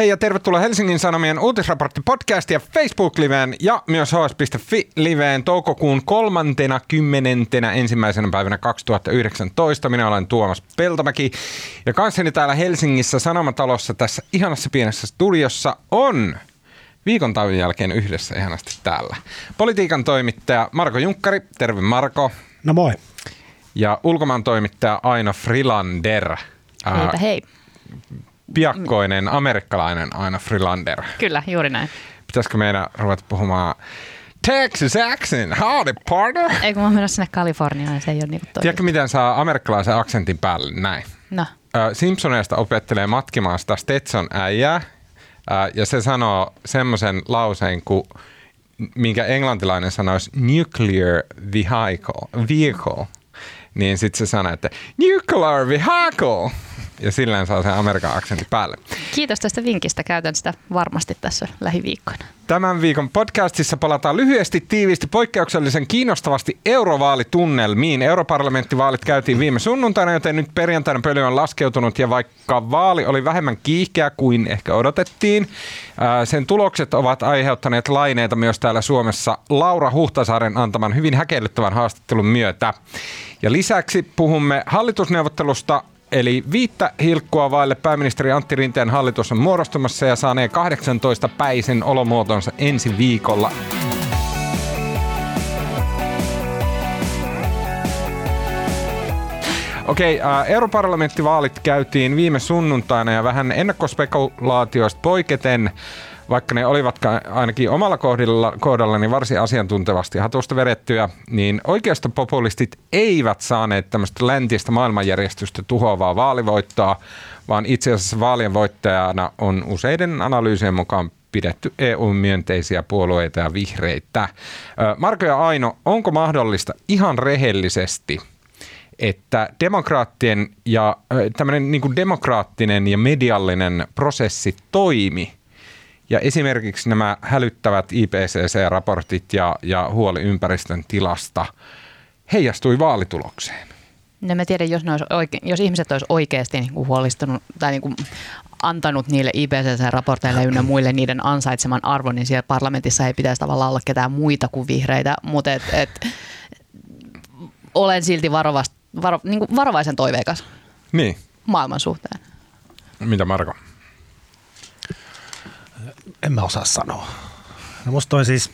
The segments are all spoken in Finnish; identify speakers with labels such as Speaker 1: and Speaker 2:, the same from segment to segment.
Speaker 1: Hei ja tervetuloa Helsingin Sanomien uutisraportti podcast ja Facebook-liveen ja myös hs.fi-liveen toukokuun kolmantena kymmenentenä ensimmäisenä päivänä 2019. Minä olen Tuomas Peltomäki ja kanssani täällä Helsingissä Sanomatalossa tässä ihanassa pienessä studiossa on viikon tauon jälkeen yhdessä ihanasti täällä. Politiikan toimittaja Marko Junkkari, terve Marko.
Speaker 2: No moi.
Speaker 1: Ja ulkomaan toimittaja Aino Frilander.
Speaker 3: Heipä hei.
Speaker 1: Piakkoinen amerikkalainen Aino Frilander.
Speaker 3: Kyllä, juuri näin.
Speaker 1: Pitäisikö meidän ruveta puhumaan Texas accent, howdy partner?
Speaker 3: Ei kun mä menossa sinne Kaliforniaan, niin se ei ole niinku toi.
Speaker 1: Tiedätkö miten saa amerikkalaisen aksentin päälle? Näin.
Speaker 3: No,
Speaker 1: Simpsoneista opettelee matkimaan sitä Stetson äijää ja se sanoo semmoisen lauseen, kuin, minkä englantilainen sanoisi nuclear vehicle, vehicle. niin sitten se sanoo, että nuclear vehicle ja sillä saa sen Amerikan aksentin päälle.
Speaker 3: kiitos tästä vinkistä. Käytän sitä varmasti tässä lähiviikkoina.
Speaker 1: Tämän viikon podcastissa palataan lyhyesti, tiiviisti, poikkeuksellisen kiinnostavasti eurovaalitunnelmiin. Europarlamenttivaalit käytiin viime sunnuntaina, joten nyt perjantaina pöly on laskeutunut ja vaikka vaali oli vähemmän kiihkeä kuin ehkä odotettiin, sen tulokset ovat aiheuttaneet laineita myös täällä Suomessa Laura Huhtasaaren antaman hyvin häkellyttävän haastattelun myötä. Ja lisäksi puhumme hallitusneuvottelusta Eli viittä hilkkua vaille pääministeri Antti Rinteen hallitus on muodostumassa ja saanee 18 päisen olomuotonsa ensi viikolla. Okei, äh, europarlamenttivaalit käytiin viime sunnuntaina ja vähän ennakkospekulaatioista poiketen, vaikka ne olivat ainakin omalla kohdalla, kohdallani varsin asiantuntevasti hatusta vedettyä, niin oikeistopopulistit eivät saaneet tämmöistä läntistä maailmanjärjestystä tuhoavaa vaalivoittoa, vaan itse asiassa vaalien voittajana on useiden analyysien mukaan pidetty EU-myönteisiä puolueita ja vihreitä. Marko ja Aino, onko mahdollista ihan rehellisesti – että demokraattien ja tämmöinen niin demokraattinen ja mediallinen prosessi toimi. Ja esimerkiksi nämä hälyttävät IPCC-raportit ja, ja huoli ympäristön tilasta heijastui vaalitulokseen.
Speaker 3: No mä tiedän, jos, ne olisi oike- jos ihmiset olisi oikeasti niin kuin huolistunut tai niin kuin antanut niille IPCC-raporteille ynnä muille niiden ansaitseman arvon, niin siellä parlamentissa ei pitäisi tavallaan olla ketään muita kuin vihreitä, mutta et, et, olen silti varovast, varo, niin kuin varovaisen toiveikas
Speaker 1: Niin,
Speaker 3: maailman suhteen.
Speaker 1: mitä Marko?
Speaker 2: En mä osaa sanoa. No musta toi siis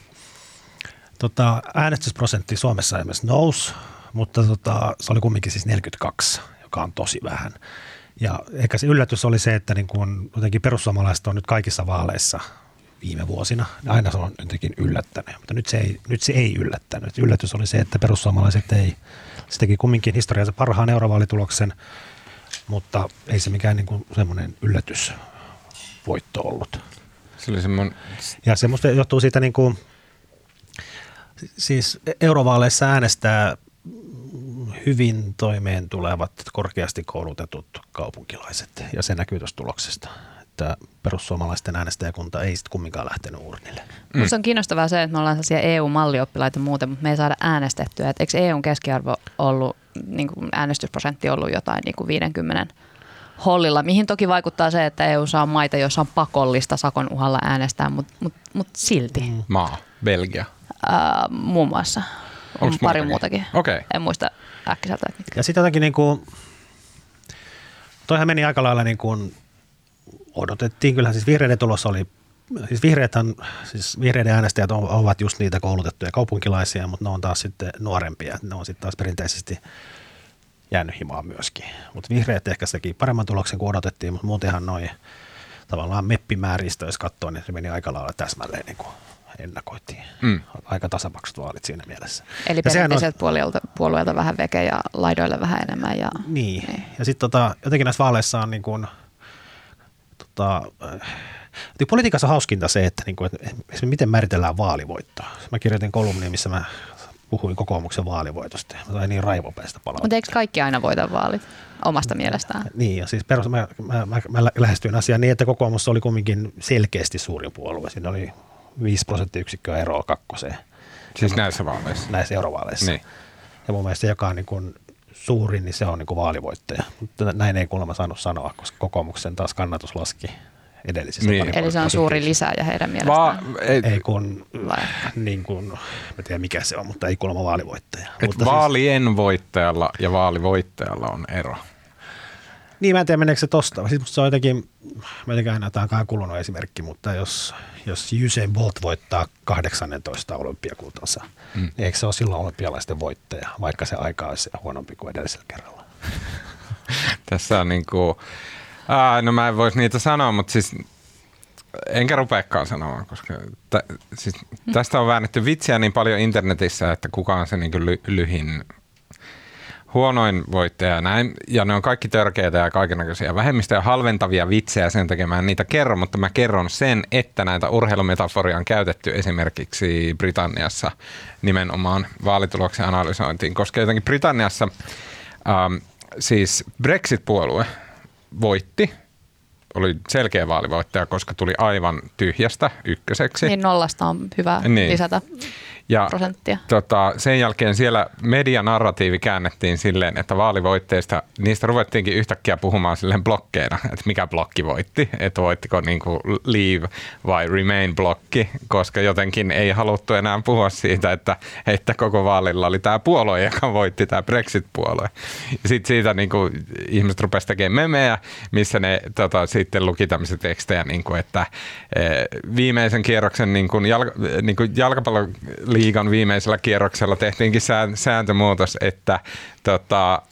Speaker 2: tota, äänestysprosentti Suomessa esimerkiksi nousi, mutta tota, se oli kumminkin siis 42, joka on tosi vähän. Ja ehkä se yllätys oli se, että niin kun jotenkin perussuomalaiset on nyt kaikissa vaaleissa viime vuosina, niin aina se on jotenkin yllättänyt, mutta nyt se ei, nyt se ei yllättänyt. Yllätys oli se, että perussuomalaiset ei, se teki kumminkin historiansa parhaan eurovaalituloksen, mutta ei se mikään niin kuin semmoinen yllätysvoitto ollut.
Speaker 1: Se oli semmoinen,
Speaker 2: Ja se musta johtuu siitä niin kuin, siis eurovaaleissa äänestää hyvin toimeen tulevat korkeasti koulutetut kaupunkilaiset ja se näkyy tuosta tuloksesta, että perussuomalaisten äänestäjäkunta ei sitten kumminkaan lähtenyt urnille.
Speaker 3: Mm. Mutta se on kiinnostavaa se, että me ollaan sellaisia EU-mallioppilaita muuten, mutta me ei saada äänestettyä. Et eikö EUn keskiarvo ollut, niin kuin äänestysprosentti ollut jotain niin kuin 50 hollilla, mihin toki vaikuttaa se, että EU saa maita, joissa on pakollista sakon uhalla äänestää, mutta mut, mut silti mm.
Speaker 1: maa, Belgia.
Speaker 3: ää, muun muassa. On
Speaker 1: Onks
Speaker 3: pari
Speaker 1: muutakin?
Speaker 3: muutakin.
Speaker 1: Okei.
Speaker 3: En muista äkkiseltä, että mitkä.
Speaker 2: Ja sitten jotenkin niin kuin, toihan meni aika lailla niin kuin odotettiin. Kyllähän siis vihreiden tulos oli, siis vihreäthän, siis vihreiden äänestäjät ovat just niitä koulutettuja kaupunkilaisia, mutta ne on taas sitten nuorempia. Ne on sitten taas perinteisesti jäänyt himaan myöskin. Mutta vihreät ehkä teki paremman tuloksen kuin odotettiin, mutta muutenhan noin tavallaan meppimääristä, jos katsoo, niin se meni aika lailla täsmälleen niin kuin ennakoitiin.
Speaker 1: Mm.
Speaker 2: Aika tasapaksut vaalit siinä mielessä.
Speaker 3: Eli
Speaker 2: Ja on-
Speaker 3: perinteiseltä puolelta, puolueelta vähän veke ja laidoille vähän enemmän. Ja,
Speaker 2: Niin. niin. Ja sitten tota, jotenkin näissä vaaleissa on niin kuin, tota, äh, politiikassa on hauskinta se, että, niin kuin, että miten määritellään vaalivoittoa. Mä kirjoitin kolumnia, missä mä puhuin kokoomuksen vaalivoitosta. Mä sain niin raivopäistä palautetta.
Speaker 3: mutta eikö kaikki aina voita vaalit omasta mielestään?
Speaker 2: Niin, ja siis perus, mä, mä, mä, mä lähestyin asiaa niin, että kokoomus oli kumminkin selkeästi suurin puolue. Siinä oli 5 prosenttiyksikköä eroa kakkoseen
Speaker 1: Siis näissä vaaleissa.
Speaker 2: näissä eurovaaleissa.
Speaker 1: Niin.
Speaker 2: Ja mun mielestä se, joka on niin kuin suurin, niin se on niin kuin vaalivoittaja. Mutta näin ei kuulemma saanut sanoa, koska kokoomuksen taas kannatus laski edellisissä
Speaker 1: Niin.
Speaker 3: Eli se on suuri lisääjä heidän mielestään.
Speaker 1: Va- ei,
Speaker 2: Ei kun,
Speaker 3: Vai?
Speaker 2: niin kuin, mä tiedän mikä se on, mutta ei kuulemma vaalivoittaja.
Speaker 1: et
Speaker 2: mutta
Speaker 1: vaalien voittajalla ja vaalivoittajalla on ero.
Speaker 2: Siis, niin mä en tiedä meneekö se tosta. Siis musta se on jotenkin, mä jotenkin aina tämä on kulunut esimerkki, mutta jos, jos Usain Bolt voittaa 18 olympiakultansa, mm. niin eikö se ole silloin olympialaisten voittaja, vaikka se aika olisi huonompi kuin edellisellä kerralla?
Speaker 1: Tässä on niinku, aa, no mä en voisi niitä sanoa, mutta siis enkä rupeakaan sanomaan, koska tä, siis tästä on väännetty vitsiä niin paljon internetissä, että kuka on se niinku ly, lyhin huonoin voittaja ja näin. Ja ne on kaikki törkeitä ja kaikenlaisia vähemmistöjä halventavia vitsejä, sen takia mä en niitä kerro, mutta mä kerron sen, että näitä urheilumetaforia on käytetty esimerkiksi Britanniassa nimenomaan vaalituloksen analysointiin, koska jotenkin Britanniassa ähm, siis Brexit-puolue voitti, oli selkeä vaalivoittaja, koska tuli aivan tyhjästä ykköseksi.
Speaker 3: Niin nollasta on hyvä
Speaker 1: Niin.
Speaker 3: lisätä
Speaker 1: Ja
Speaker 3: prosenttia.
Speaker 1: tota, sen jälkeen siellä medianarratiivi käännettiin silleen, että vaalivoitteista, niistä ruvettiinkin yhtäkkiä puhumaan silleen blokkeina, että mikä blokki voitti, että voittiko niin kuin leave vai remain blokki, koska jotenkin ei haluttu enää puhua siitä, että, että koko vaalilla oli tämä puolue, joka voitti tämä Brexit-puolue. Sitten siitä niin kuin, ihmiset rupesivat tekemään memejä, missä ne tota, sitten luki tämmöisiä tekstejä, niin kuin, että eh, viimeisen kierroksen niin kuin jalka, niin kuin jalkapalloliigan viimeisellä kierroksella tehtiinkin sään- sääntömuutos, että tota,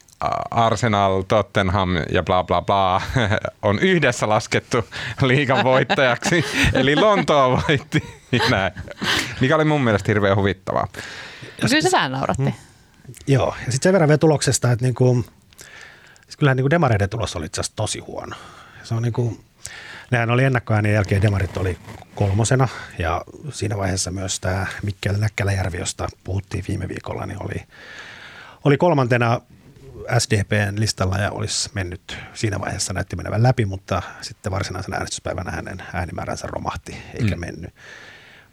Speaker 1: Arsenal, Tottenham ja bla bla bla on yhdessä laskettu liigan voittajaksi, eli Lontoa voitti. Näin. Mikä oli mun mielestä hirveän huvittavaa.
Speaker 3: Kyllä se vähän nauratti.
Speaker 2: Mm. Joo, ja sitten sen verran vielä tuloksesta, että niinku, siis kyllähän niinku demareiden tulos oli itse asiassa tosi huono. Se on niinku, nehän oli ennakkoäänien jälkeen, demarit oli kolmosena ja siinä vaiheessa myös tämä Mikkel Näkkäläjärvi, josta puhuttiin viime viikolla, niin oli, oli kolmantena SDPn listalla ja olisi mennyt siinä vaiheessa näytti menevän läpi, mutta sitten varsinaisena äänestyspäivänä hänen äänimääränsä romahti eikä mm. mennyt.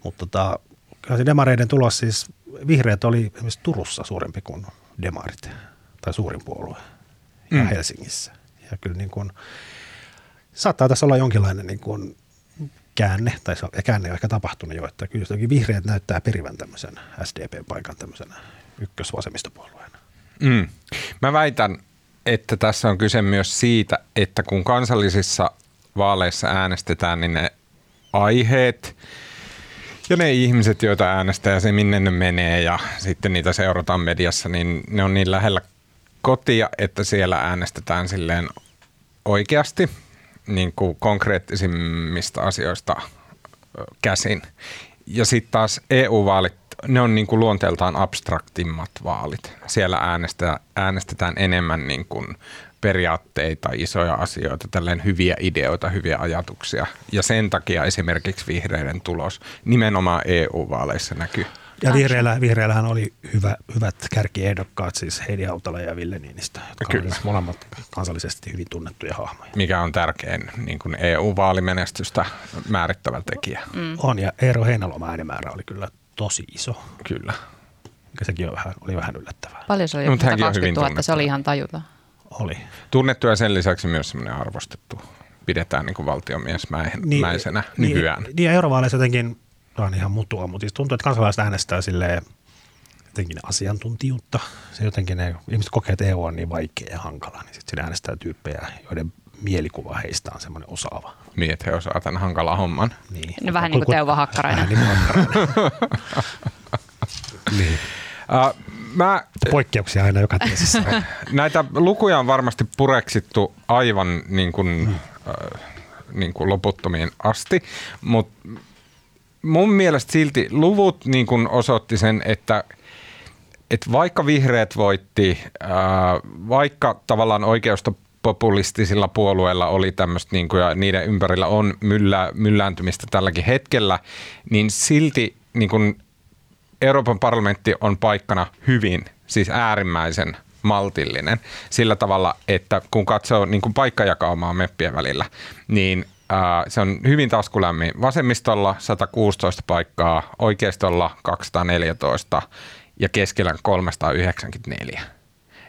Speaker 2: Mutta tota, kyllä se demareiden tulos siis, vihreät oli esimerkiksi Turussa suurempi kuin demarit, tai suurin puolue, ja
Speaker 1: Mm.
Speaker 2: Helsingissä. Ja kyllä niin kuin, saattaa tässä olla jonkinlainen niin kuin käänne, tai se käänne on ehkä tapahtunut jo, että kyllä vihreät näyttää perivän tämmöisen SDP-paikan tämmöisenä ykkösvasemmistopuolueena.
Speaker 1: Mm. Mä väitän, että tässä on kyse myös siitä, että kun kansallisissa vaaleissa äänestetään, niin ne aiheet ja ne ihmiset, joita äänestää ja se minne ne menee ja sitten niitä seurataan mediassa, niin ne on niin lähellä kotia, että siellä äänestetään silleen oikeasti niin kuin konkreettisimmista asioista käsin. Ja sitten taas EU-vaalit, ne on niin kuin luonteeltaan abstraktimmat vaalit. Siellä äänestetään, äänestetään enemmän niin kuin periaatteita, isoja asioita, tälleen hyviä ideoita, hyviä ajatuksia. Ja sen takia esimerkiksi vihreiden tulos nimenomaan EU-vaaleissa näkyy.
Speaker 2: Ja vihreillä, vihreillähän oli hyvä, hyvät kärkiehdokkaat, siis Heidi Hautala ja Ville Niinistö, jotka
Speaker 1: Kyllä.
Speaker 2: Kyllä. molemmat kansallisesti hyvin tunnettuja hahmoja.
Speaker 1: mikä on tärkein niin kuin EU-vaalimenestystä määrittävä tekijä. Mm.
Speaker 2: On, ja Eero Heinäluoman äänimäärä oli kyllä tosi iso,
Speaker 1: Kyllä.
Speaker 2: mikä sekin on vähän, oli vähän yllättävää.
Speaker 3: Paljon se oli?
Speaker 1: No, mutta hänkin on
Speaker 3: 20
Speaker 1: hyvin
Speaker 3: 000, se oli
Speaker 1: tunnettu.
Speaker 3: ihan tajuta.
Speaker 2: Oli.
Speaker 1: Tunnettu ja sen lisäksi myös semmoinen arvostettu. Pidetään niin kuin valtiomiesmäisenä niin, nykyään.
Speaker 2: Niin, niin ja eurovaaleissa jotenkin, tämä on ihan mutua, mutta siis tuntuu, että kansalaiset äänestää silleen jotenkin asiantuntijuutta. Se jotenkin ne, ihmiset kokee, että EU on niin vaikea ja hankala, niin sitten siinä äänestää tyyppejä, joiden mielikuva heistä on semmoinen osaava.
Speaker 1: Niin, että he osaa tämän hankalan homman.
Speaker 2: Niin.
Speaker 3: No vähän niin kuin Teuvo Hakkarainen.
Speaker 2: Vähän niin kuin Hakkarainen. niin.
Speaker 1: Uh, mä,
Speaker 2: Poikkeuksia aina joka teesissä on.
Speaker 1: näitä lukuja on varmasti pureksittu aivan niin kuin, äh, niin kuin loputtomiin asti, mutta mun mielestä silti luvut niin kuin osoitti sen, että että vaikka vihreät voitti, vaikka tavallaan oikeistopopulistisilla puolueilla oli tämmöistä niin kuin, ja niiden ympärillä on myllä, myllääntymistä tälläkin hetkellä, niin silti niin kuin Euroopan parlamentti on paikkana hyvin, siis äärimmäisen maltillinen sillä tavalla, että kun katsoo niin kuin paikkajakaumaa meppien välillä, niin se on hyvin taskulämmin. Vasemmistolla 116 paikkaa, oikeistolla 214 ja keskellä 394.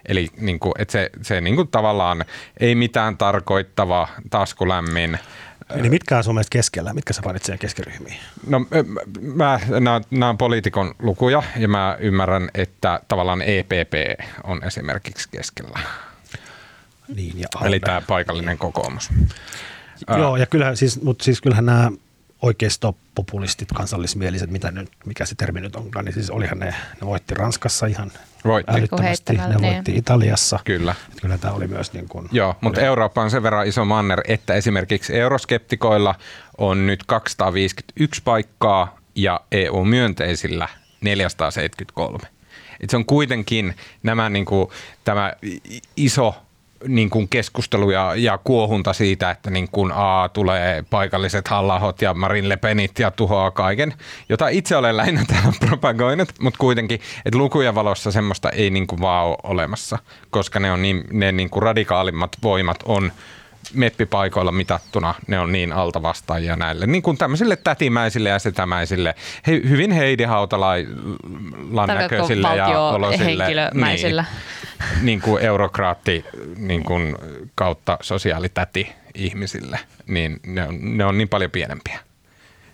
Speaker 1: Eli niin kuin, että se, se niin kuin tavallaan ei mitään tarkoittava, taskulämmin,
Speaker 2: Eli mitkä on sun mielestä keskellä? Mitkä sä painit siihen keskiryhmiin?
Speaker 1: No mä, nämä, nämä on poliitikon lukuja ja mä ymmärrän, että tavallaan EPP on esimerkiksi keskellä.
Speaker 2: Niin, ja
Speaker 1: Eli tämä paikallinen kokoomus.
Speaker 2: Joo, ja kyllähän, siis, mutta siis kyllähän nämä oikeistopopulistit, kansallismieliset, mitä nyt, mikä se termi nyt onkaan, niin siis olihan ne, ne voitti Ranskassa ihan
Speaker 1: Voitti.
Speaker 2: älyttömästi, ne
Speaker 3: Heittämällä,
Speaker 2: voitti Italiassa.
Speaker 1: Kyllä.
Speaker 2: Että kyllä tämä oli myös niin kuin,
Speaker 1: Joo, mutta
Speaker 2: oli-
Speaker 1: Eurooppa on sen verran iso manner, että esimerkiksi euroskeptikoilla on nyt 251 paikkaa ja EU-myönteisillä 473. Et se on kuitenkin nämä, niin kuin, tämä iso niin kuin keskustelu ja, ja kuohunta siitä, että niin kuin, a, tulee paikalliset hallahot ja Marin Le Penit ja tuhoaa kaiken, jota itse olen lähinnä täällä propagoinut, mutta kuitenkin, että lukujen valossa semmoista ei niin kuin vaan ole olemassa, koska ne, on niin, ne niin kuin radikaalimmat voimat on meppipaikoilla mitattuna, ne on niin altavastaajia näille, niin kuin tämmöisille tätimäisille ja setämäisille, he, hyvin Heidi Hautalan näköisille ja olosille.
Speaker 3: henkilömäisillä.
Speaker 1: Niin, niin kuin eurokraatti niin kuin kautta sosiaalitäti ihmisille, niin ne on, ne on niin paljon pienempiä.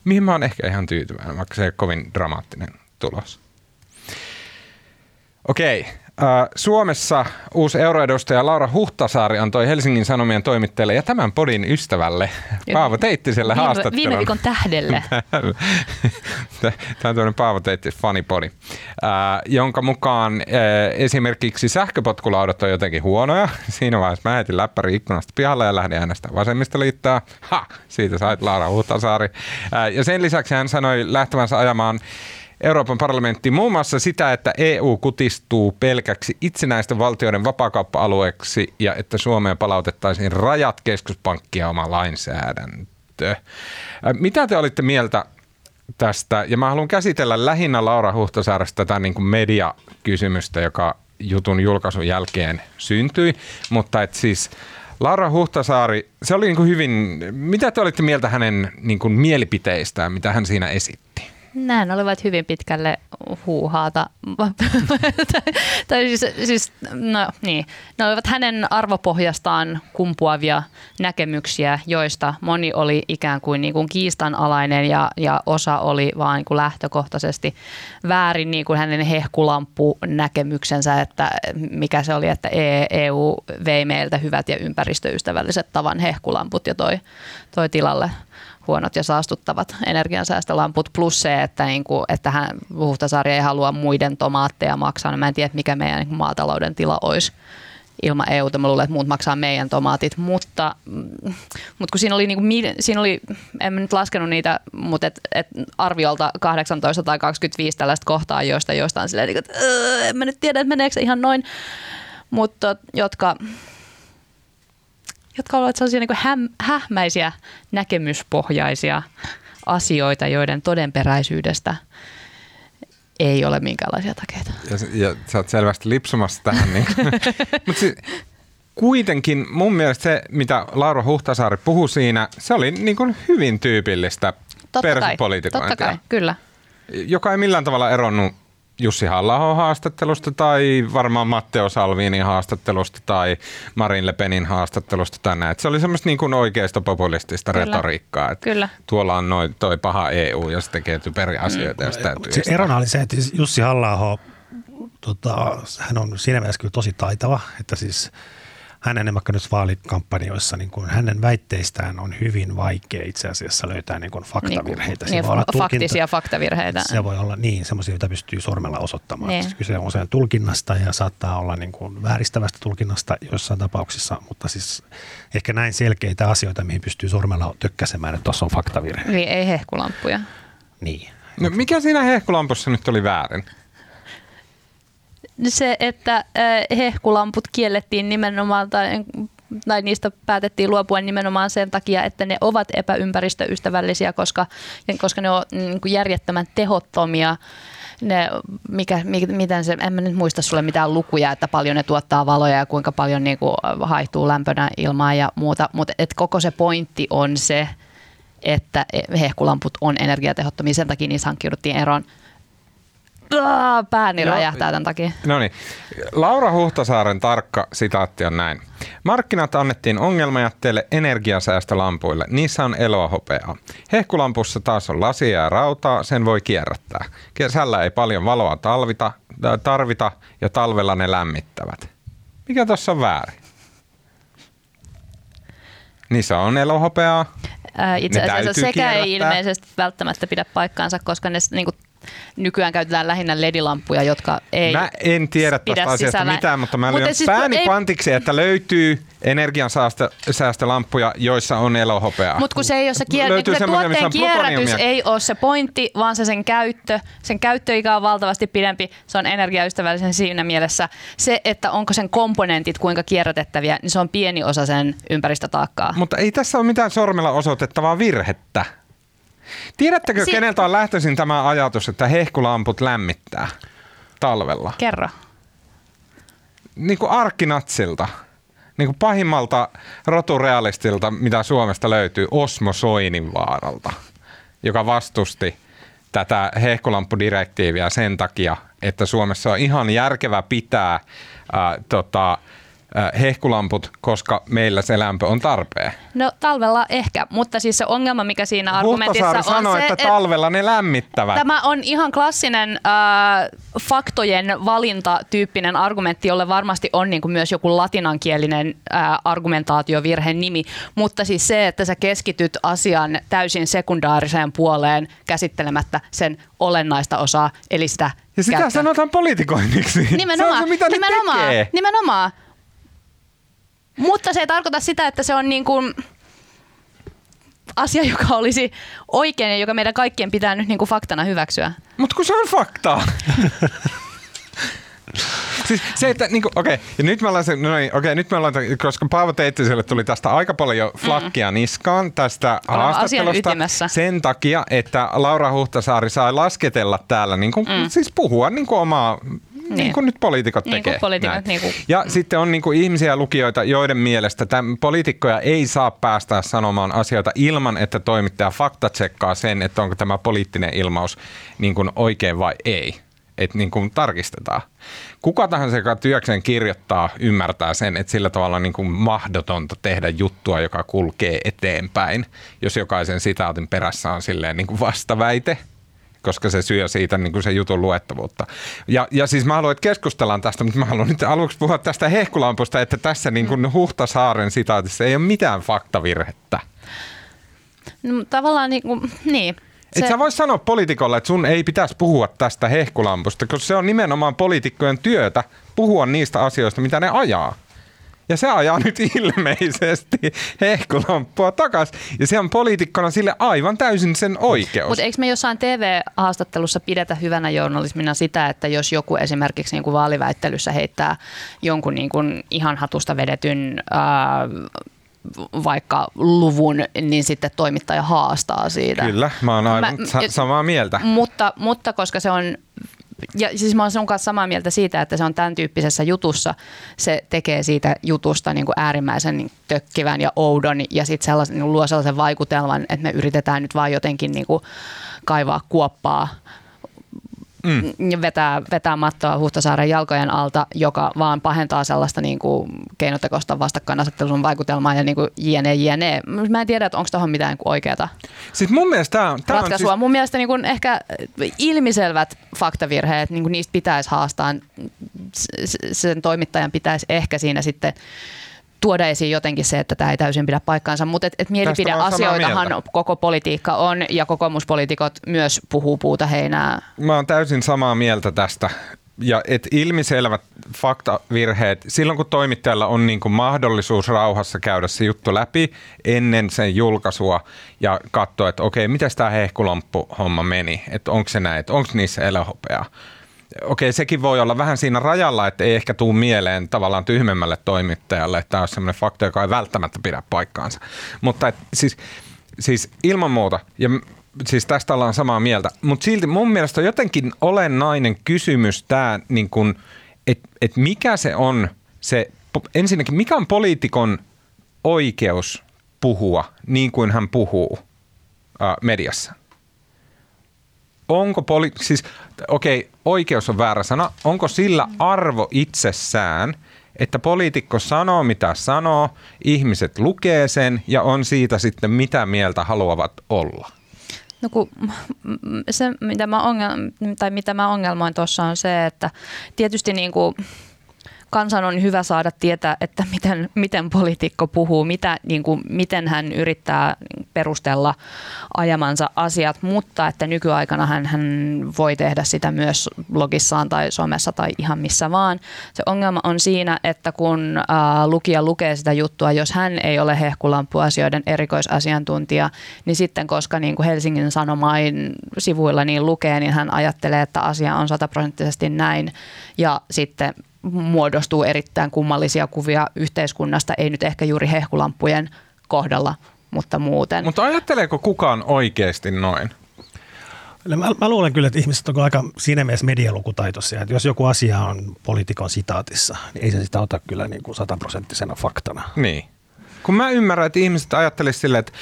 Speaker 1: Mihin mä oon ehkä ihan tyytyväinen, vaikka se ei ole kovin dramaattinen tulos. Okei. Äh, Suomessa uusi euroedustaja Laura Huhtasaari antoi Helsingin Sanomien toimittajalle ja tämän podin ystävälle Paavo Teittiselle
Speaker 3: viime,
Speaker 1: haastattelun.
Speaker 3: viime viikon tähdelle.
Speaker 1: Tämä on tämmöinen Paavo Teittis funnypodi, äh, jonka mukaan äh, esimerkiksi sähköpotkulaudat on jotenkin huonoja. Siinä vaiheessa mä heitin läppäri ikkunasta pihalle ja lähdin äänestämään vasemmistoliittoa. Ha! Siitä sait Laura Huhtasaari. Ja sen lisäksi hän sanoi lähtevänsä ajamaan Euroopan parlamentti muun muassa sitä, että EU kutistuu pelkäksi itsenäisten valtioiden vapaakauppa-alueeksi ja että Suomeen palautettaisiin rajat keskuspankkia oma lainsäädäntö. Äh, Mitä te olitte mieltä tästä? Ja mä haluan käsitellä lähinnä Laura Huhtasaaresta tätä niin kuin mediakysymystä, joka jutun julkaisun jälkeen syntyi, mutta et siis Laura Huhtasaari, se oli niin kuin hyvin, mitä te olitte mieltä hänen niin kuin mielipiteistään, mitä hän siinä esitti?
Speaker 3: Näin olivat hyvin pitkälle huuhaata. tai, siis, siis, no niin, ne olivat hänen arvopohjastaan kumpuavia näkemyksiä, joista moni oli ikään kuin, niin kuin kiistanalainen ja, ja osa oli vaan niin kuin lähtökohtaisesti väärin niin kuin hänen hehkulamppu-näkemyksensä, että mikä se oli, että E- EU vei meiltä hyvät ja ympäristöystävälliset tavan hehkulamput ja toi, toi tilalle huonot ja saastuttavat energiansäästölamput, plus se, että, niin kuin, että hän, Huhtasaari ei halua muiden tomaatteja maksaa. No mä en tiedä, mikä meidän niin maatalouden tila olisi ilman EUta. Mä luulen, että muut maksaa meidän tomaatit, mutta, mm, mutta kun siinä oli, niin kuin, siinä oli, en mä nyt laskenut niitä, mutta et, et arviolta 18 tai 25 tällaista kohtaa, joista, joista on silleen, niin että "Öö, en mä nyt tiedä, että meneekö se ihan noin, mutta jotka, jotka ovat sellaisia niin häm, hähmäisiä näkemyspohjaisia asioita, joiden todenperäisyydestä ei ole minkäänlaisia takeita.
Speaker 1: Ja, ja sä oot selvästi lipsumassa tähän. Niin. Mutta siis, kuitenkin mun mielestä se, mitä Laura Huhtasaari puhui siinä, se oli niin kuin hyvin tyypillistä
Speaker 3: Totta kai,
Speaker 1: perhepolitikointia,
Speaker 3: totta kai, kyllä.
Speaker 1: joka ei millään tavalla eronnut Jussi halla haastattelusta tai varmaan Matteo Salvinin haastattelusta tai Marin Le Penin haastattelusta tänne. Et se oli semmoista niin kuin oikeasta populistista
Speaker 3: Kyllä.
Speaker 1: retoriikkaa. että
Speaker 3: Kyllä.
Speaker 1: Tuolla on noi, toi paha EU ja se tekee typeriä asioita ja sitä täytyy
Speaker 2: Se erona oli se, että Jussi halla tota, hän on siinä mielessä kyllä tosi taitava, että siis hänen vaikka nyt vaalikampanjoissa, niin kuin hänen väitteistään on hyvin vaikea itse asiassa löytää niin kuin faktavirheitä.
Speaker 3: Niin,
Speaker 2: Se voi olla
Speaker 3: fa-
Speaker 2: tulkinta-
Speaker 3: faktisia faktavirheitä.
Speaker 2: Se voi olla niin, semmoisia, joita pystyy sormella osoittamaan.
Speaker 3: Niin.
Speaker 2: Niin. Kyse on usein tulkinnasta ja saattaa olla niin kuin vääristävästä tulkinnasta joissain tapauksissa, mutta siis ehkä näin selkeitä asioita, mihin pystyy sormella tökkäsemään, että tuossa on faktavirhe.
Speaker 3: Niin, ei hehkulamppuja.
Speaker 2: Niin.
Speaker 1: No, mikä siinä hehkulampussa nyt oli väärin?
Speaker 3: Se, että hehkulamput kiellettiin nimenomaan, tai, tai niistä päätettiin luopua nimenomaan sen takia, että ne ovat epäympäristöystävällisiä, koska, koska ne on niin kuin järjettömän tehottomia. Ne, mikä, mikä, miten se, en mä nyt muista sulle mitään lukuja, että paljon ne tuottaa valoja ja kuinka paljon niin kuin haihtuu lämpönä ilmaa ja muuta, mutta et koko se pointti on se, että hehkulamput on energiatehottomia, sen takia niissä hankkiuduttiin eroon pääni räjähtää tämän takia.
Speaker 1: No niin. Laura Huhtasaaren tarkka sitaatti on näin. Markkinat annettiin ongelmajätteelle energiasäästölampuille. Niissä on elohopeaa. Hehkulampussa taas on lasia ja rautaa, sen voi kierrättää. Kesällä ei paljon valoa talvita, tarvita ja talvella ne lämmittävät. Mikä tuossa on väärin? Niissä on elohopeaa.
Speaker 3: Itse asiassa sekä ei ilmeisesti välttämättä pidä paikkaansa, koska ne niin kuin nykyään käytetään lähinnä ledilampuja, jotka ei
Speaker 1: Mä en tiedä tästä asiasta sisällä. mitään, mutta mä lyön siis pääni ei... pantiksi, että löytyy energiansäästölampuja, joissa on elohopeaa.
Speaker 3: Mutta kun se ei ole se, kier... niin se tuotteen kierrätys ei ole se pointti, vaan se sen käyttö. Sen käyttöikä on valtavasti pidempi, se on energiaystävällisen siinä mielessä. Se, että onko sen komponentit kuinka kierrätettäviä, niin se on pieni osa sen ympäristötaakkaa.
Speaker 1: Mutta ei tässä ole mitään sormella osoitettavaa virhettä. Tiedättekö, si- keneltä on lähtöisin tämä ajatus, että hehkulamput lämmittää talvella?
Speaker 3: Kerro.
Speaker 1: Niin kuin arkkinatsilta. Niin kuin pahimmalta roturealistilta, mitä Suomesta löytyy, Osmo Soininvaaralta, joka vastusti tätä hehkulampudirektiiviä sen takia, että Suomessa on ihan järkevä pitää ää, tota, hehkulamput, koska meillä se lämpö on tarpeen?
Speaker 3: No talvella ehkä, mutta siis se ongelma, mikä siinä argumentissa on
Speaker 1: sanoo,
Speaker 3: se,
Speaker 1: että talvella ne lämmittävät.
Speaker 3: Tämä on ihan klassinen äh, faktojen valintatyyppinen argumentti, jolle varmasti on niin kuin myös joku latinankielinen äh, argumentaatiovirheen nimi, mutta siis se, että sä keskityt asian täysin sekundaariseen puoleen käsittelemättä sen olennaista osaa, eli sitä
Speaker 1: ja sitä käyttöä. sanotaan politikoinniksi.
Speaker 3: Nimenomaan. Se on se, mitä nimenomaan, tekee. nimenomaan. Mutta se ei tarkoita sitä, että se on niin kuin asia, joka olisi oikein ja joka meidän kaikkien pitää nyt niin kuin faktana hyväksyä.
Speaker 1: Mutta kun se on faktaa. siis se, että niinku, okei, okay, ja nyt me ollaan, no niin, okei, nyt me ollaan, koska Paavo Teittiselle tuli tästä aika paljon mm. flakkia mm. niskaan tästä Olemme haastattelusta. Sen takia, että Laura Huhtasaari sai lasketella täällä, niin kuin, mm. siis puhua niin kuin omaa niin. niin kuin nyt poliitikot niin tekee.
Speaker 3: Poliitikot, niin kuin.
Speaker 1: Ja sitten on niin kuin ihmisiä lukijoita, joiden mielestä tämän poliitikkoja ei saa päästä sanomaan asioita ilman, että toimittaja fakta tsekkaa sen, että onko tämä poliittinen ilmaus niin kuin oikein vai ei. Että niin kuin tarkistetaan. Kuka tahansa, joka työkseen kirjoittaa, ymmärtää sen, että sillä tavalla on niin kuin mahdotonta tehdä juttua, joka kulkee eteenpäin, jos jokaisen sitaatin perässä on silleen niin kuin vastaväite – koska se syö siitä niin kuin se jutun luettavuutta. Ja, ja siis mä haluan, että keskustellaan tästä, mutta mä haluan nyt aluksi puhua tästä hehkulampusta, että tässä niin kuin Huhtasaaren sitaatissa ei ole mitään faktavirhettä.
Speaker 3: No, tavallaan niin kuin, niin.
Speaker 1: Se... Et sä vois sanoa poliitikolle, että sun ei pitäisi puhua tästä hehkulampusta, koska se on nimenomaan poliitikkojen työtä puhua niistä asioista, mitä ne ajaa. Ja se ajaa nyt ilmeisesti hehkulamppua takas. Ja se on poliitikkona sille aivan täysin sen oikeus.
Speaker 3: Mutta eikö me jossain TV-haastattelussa pidetä hyvänä journalismina sitä, että jos joku esimerkiksi niin kuin vaaliväittelyssä heittää jonkun niin kuin ihan hatusta vedetyn ää, vaikka luvun, niin sitten toimittaja haastaa siitä.
Speaker 1: Kyllä, mä oon aivan mä, sa- samaa mieltä.
Speaker 3: Mutta, mutta koska se on ja siis mä olen sun kanssa samaa mieltä siitä, että se on tämän tyyppisessä jutussa, se tekee siitä jutusta niin kuin äärimmäisen niin tökkivän ja oudon ja sitten sellaisen, niin luo sellaisen vaikutelman, että me yritetään nyt vaan jotenkin niin kuin kaivaa kuoppaa mm. vetää, vetää mattoa Huhtasaaren jalkojen alta, joka vaan pahentaa sellaista niin kuin keinotekosta vastakkainasettelun vaikutelmaa ja niin kuin jne, jne. Mä en tiedä, että onko tuohon mitään niin oikeata
Speaker 1: siis mun mielestä tämä on,
Speaker 3: tää ratkaisua. On siis... Mun mielestä niin kuin ehkä ilmiselvät faktavirheet, niin kuin niistä pitäisi haastaa. Sen toimittajan pitäisi ehkä siinä sitten tuoda esiin jotenkin se, että tämä ei täysin pidä paikkaansa, mutta et, et mielipideasioitahan koko politiikka on ja kokoomuspoliitikot myös puhuu puuta heinää.
Speaker 1: Mä oon täysin samaa mieltä tästä. Ja et ilmiselvät faktavirheet, silloin kun toimittajalla on niin kuin mahdollisuus rauhassa käydä se juttu läpi ennen sen julkaisua ja katsoa, että okei, miten tämä hehkulamppu-homma meni, että onko se näin, että onko niissä elohopeaa okei, sekin voi olla vähän siinä rajalla, että ei ehkä tuu mieleen tavallaan tyhmemmälle toimittajalle, että tämä on semmoinen fakta, joka ei välttämättä pidä paikkaansa. Mutta et, siis, siis ilman muuta, ja siis tästä ollaan samaa mieltä, mutta silti mun mielestä on jotenkin olennainen kysymys tämä, niin että et mikä se on se, ensinnäkin mikä on poliitikon oikeus puhua niin kuin hän puhuu ää, mediassa? onko poli- siis, okei, okay, oikeus on väärä sana, onko sillä arvo itsessään, että poliitikko sanoo mitä sanoo, ihmiset lukee sen ja on siitä sitten mitä mieltä haluavat olla?
Speaker 3: No kun, se, mitä mä, ongel, tai mitä mä ongelmoin tuossa on se, että tietysti niin kuin kansan on hyvä saada tietää, että miten, miten poliitikko puhuu, mitä, niin kuin, miten hän yrittää perustella ajamansa asiat, mutta että nykyaikana hän, hän voi tehdä sitä myös blogissaan tai somessa tai ihan missä vaan. Se ongelma on siinä, että kun ää, lukija lukee sitä juttua, jos hän ei ole hehkulampuasioiden erikoisasiantuntija, niin sitten koska niin kuin Helsingin Sanomain sivuilla niin lukee, niin hän ajattelee, että asia on sataprosenttisesti näin ja sitten muodostuu erittäin kummallisia kuvia yhteiskunnasta, ei nyt ehkä juuri hehkulampujen kohdalla, mutta muuten.
Speaker 1: Mutta ajatteleeko kukaan oikeasti noin?
Speaker 2: Mä, mä luulen kyllä, että ihmiset on aika siinä mielessä medialukutaitoisia, että jos joku asia on poliitikon sitaatissa, niin ei se sitä ota kyllä niin kuin sataprosenttisena faktana.
Speaker 1: Niin. Kun mä ymmärrän, että ihmiset ajattelisivat silleen, että,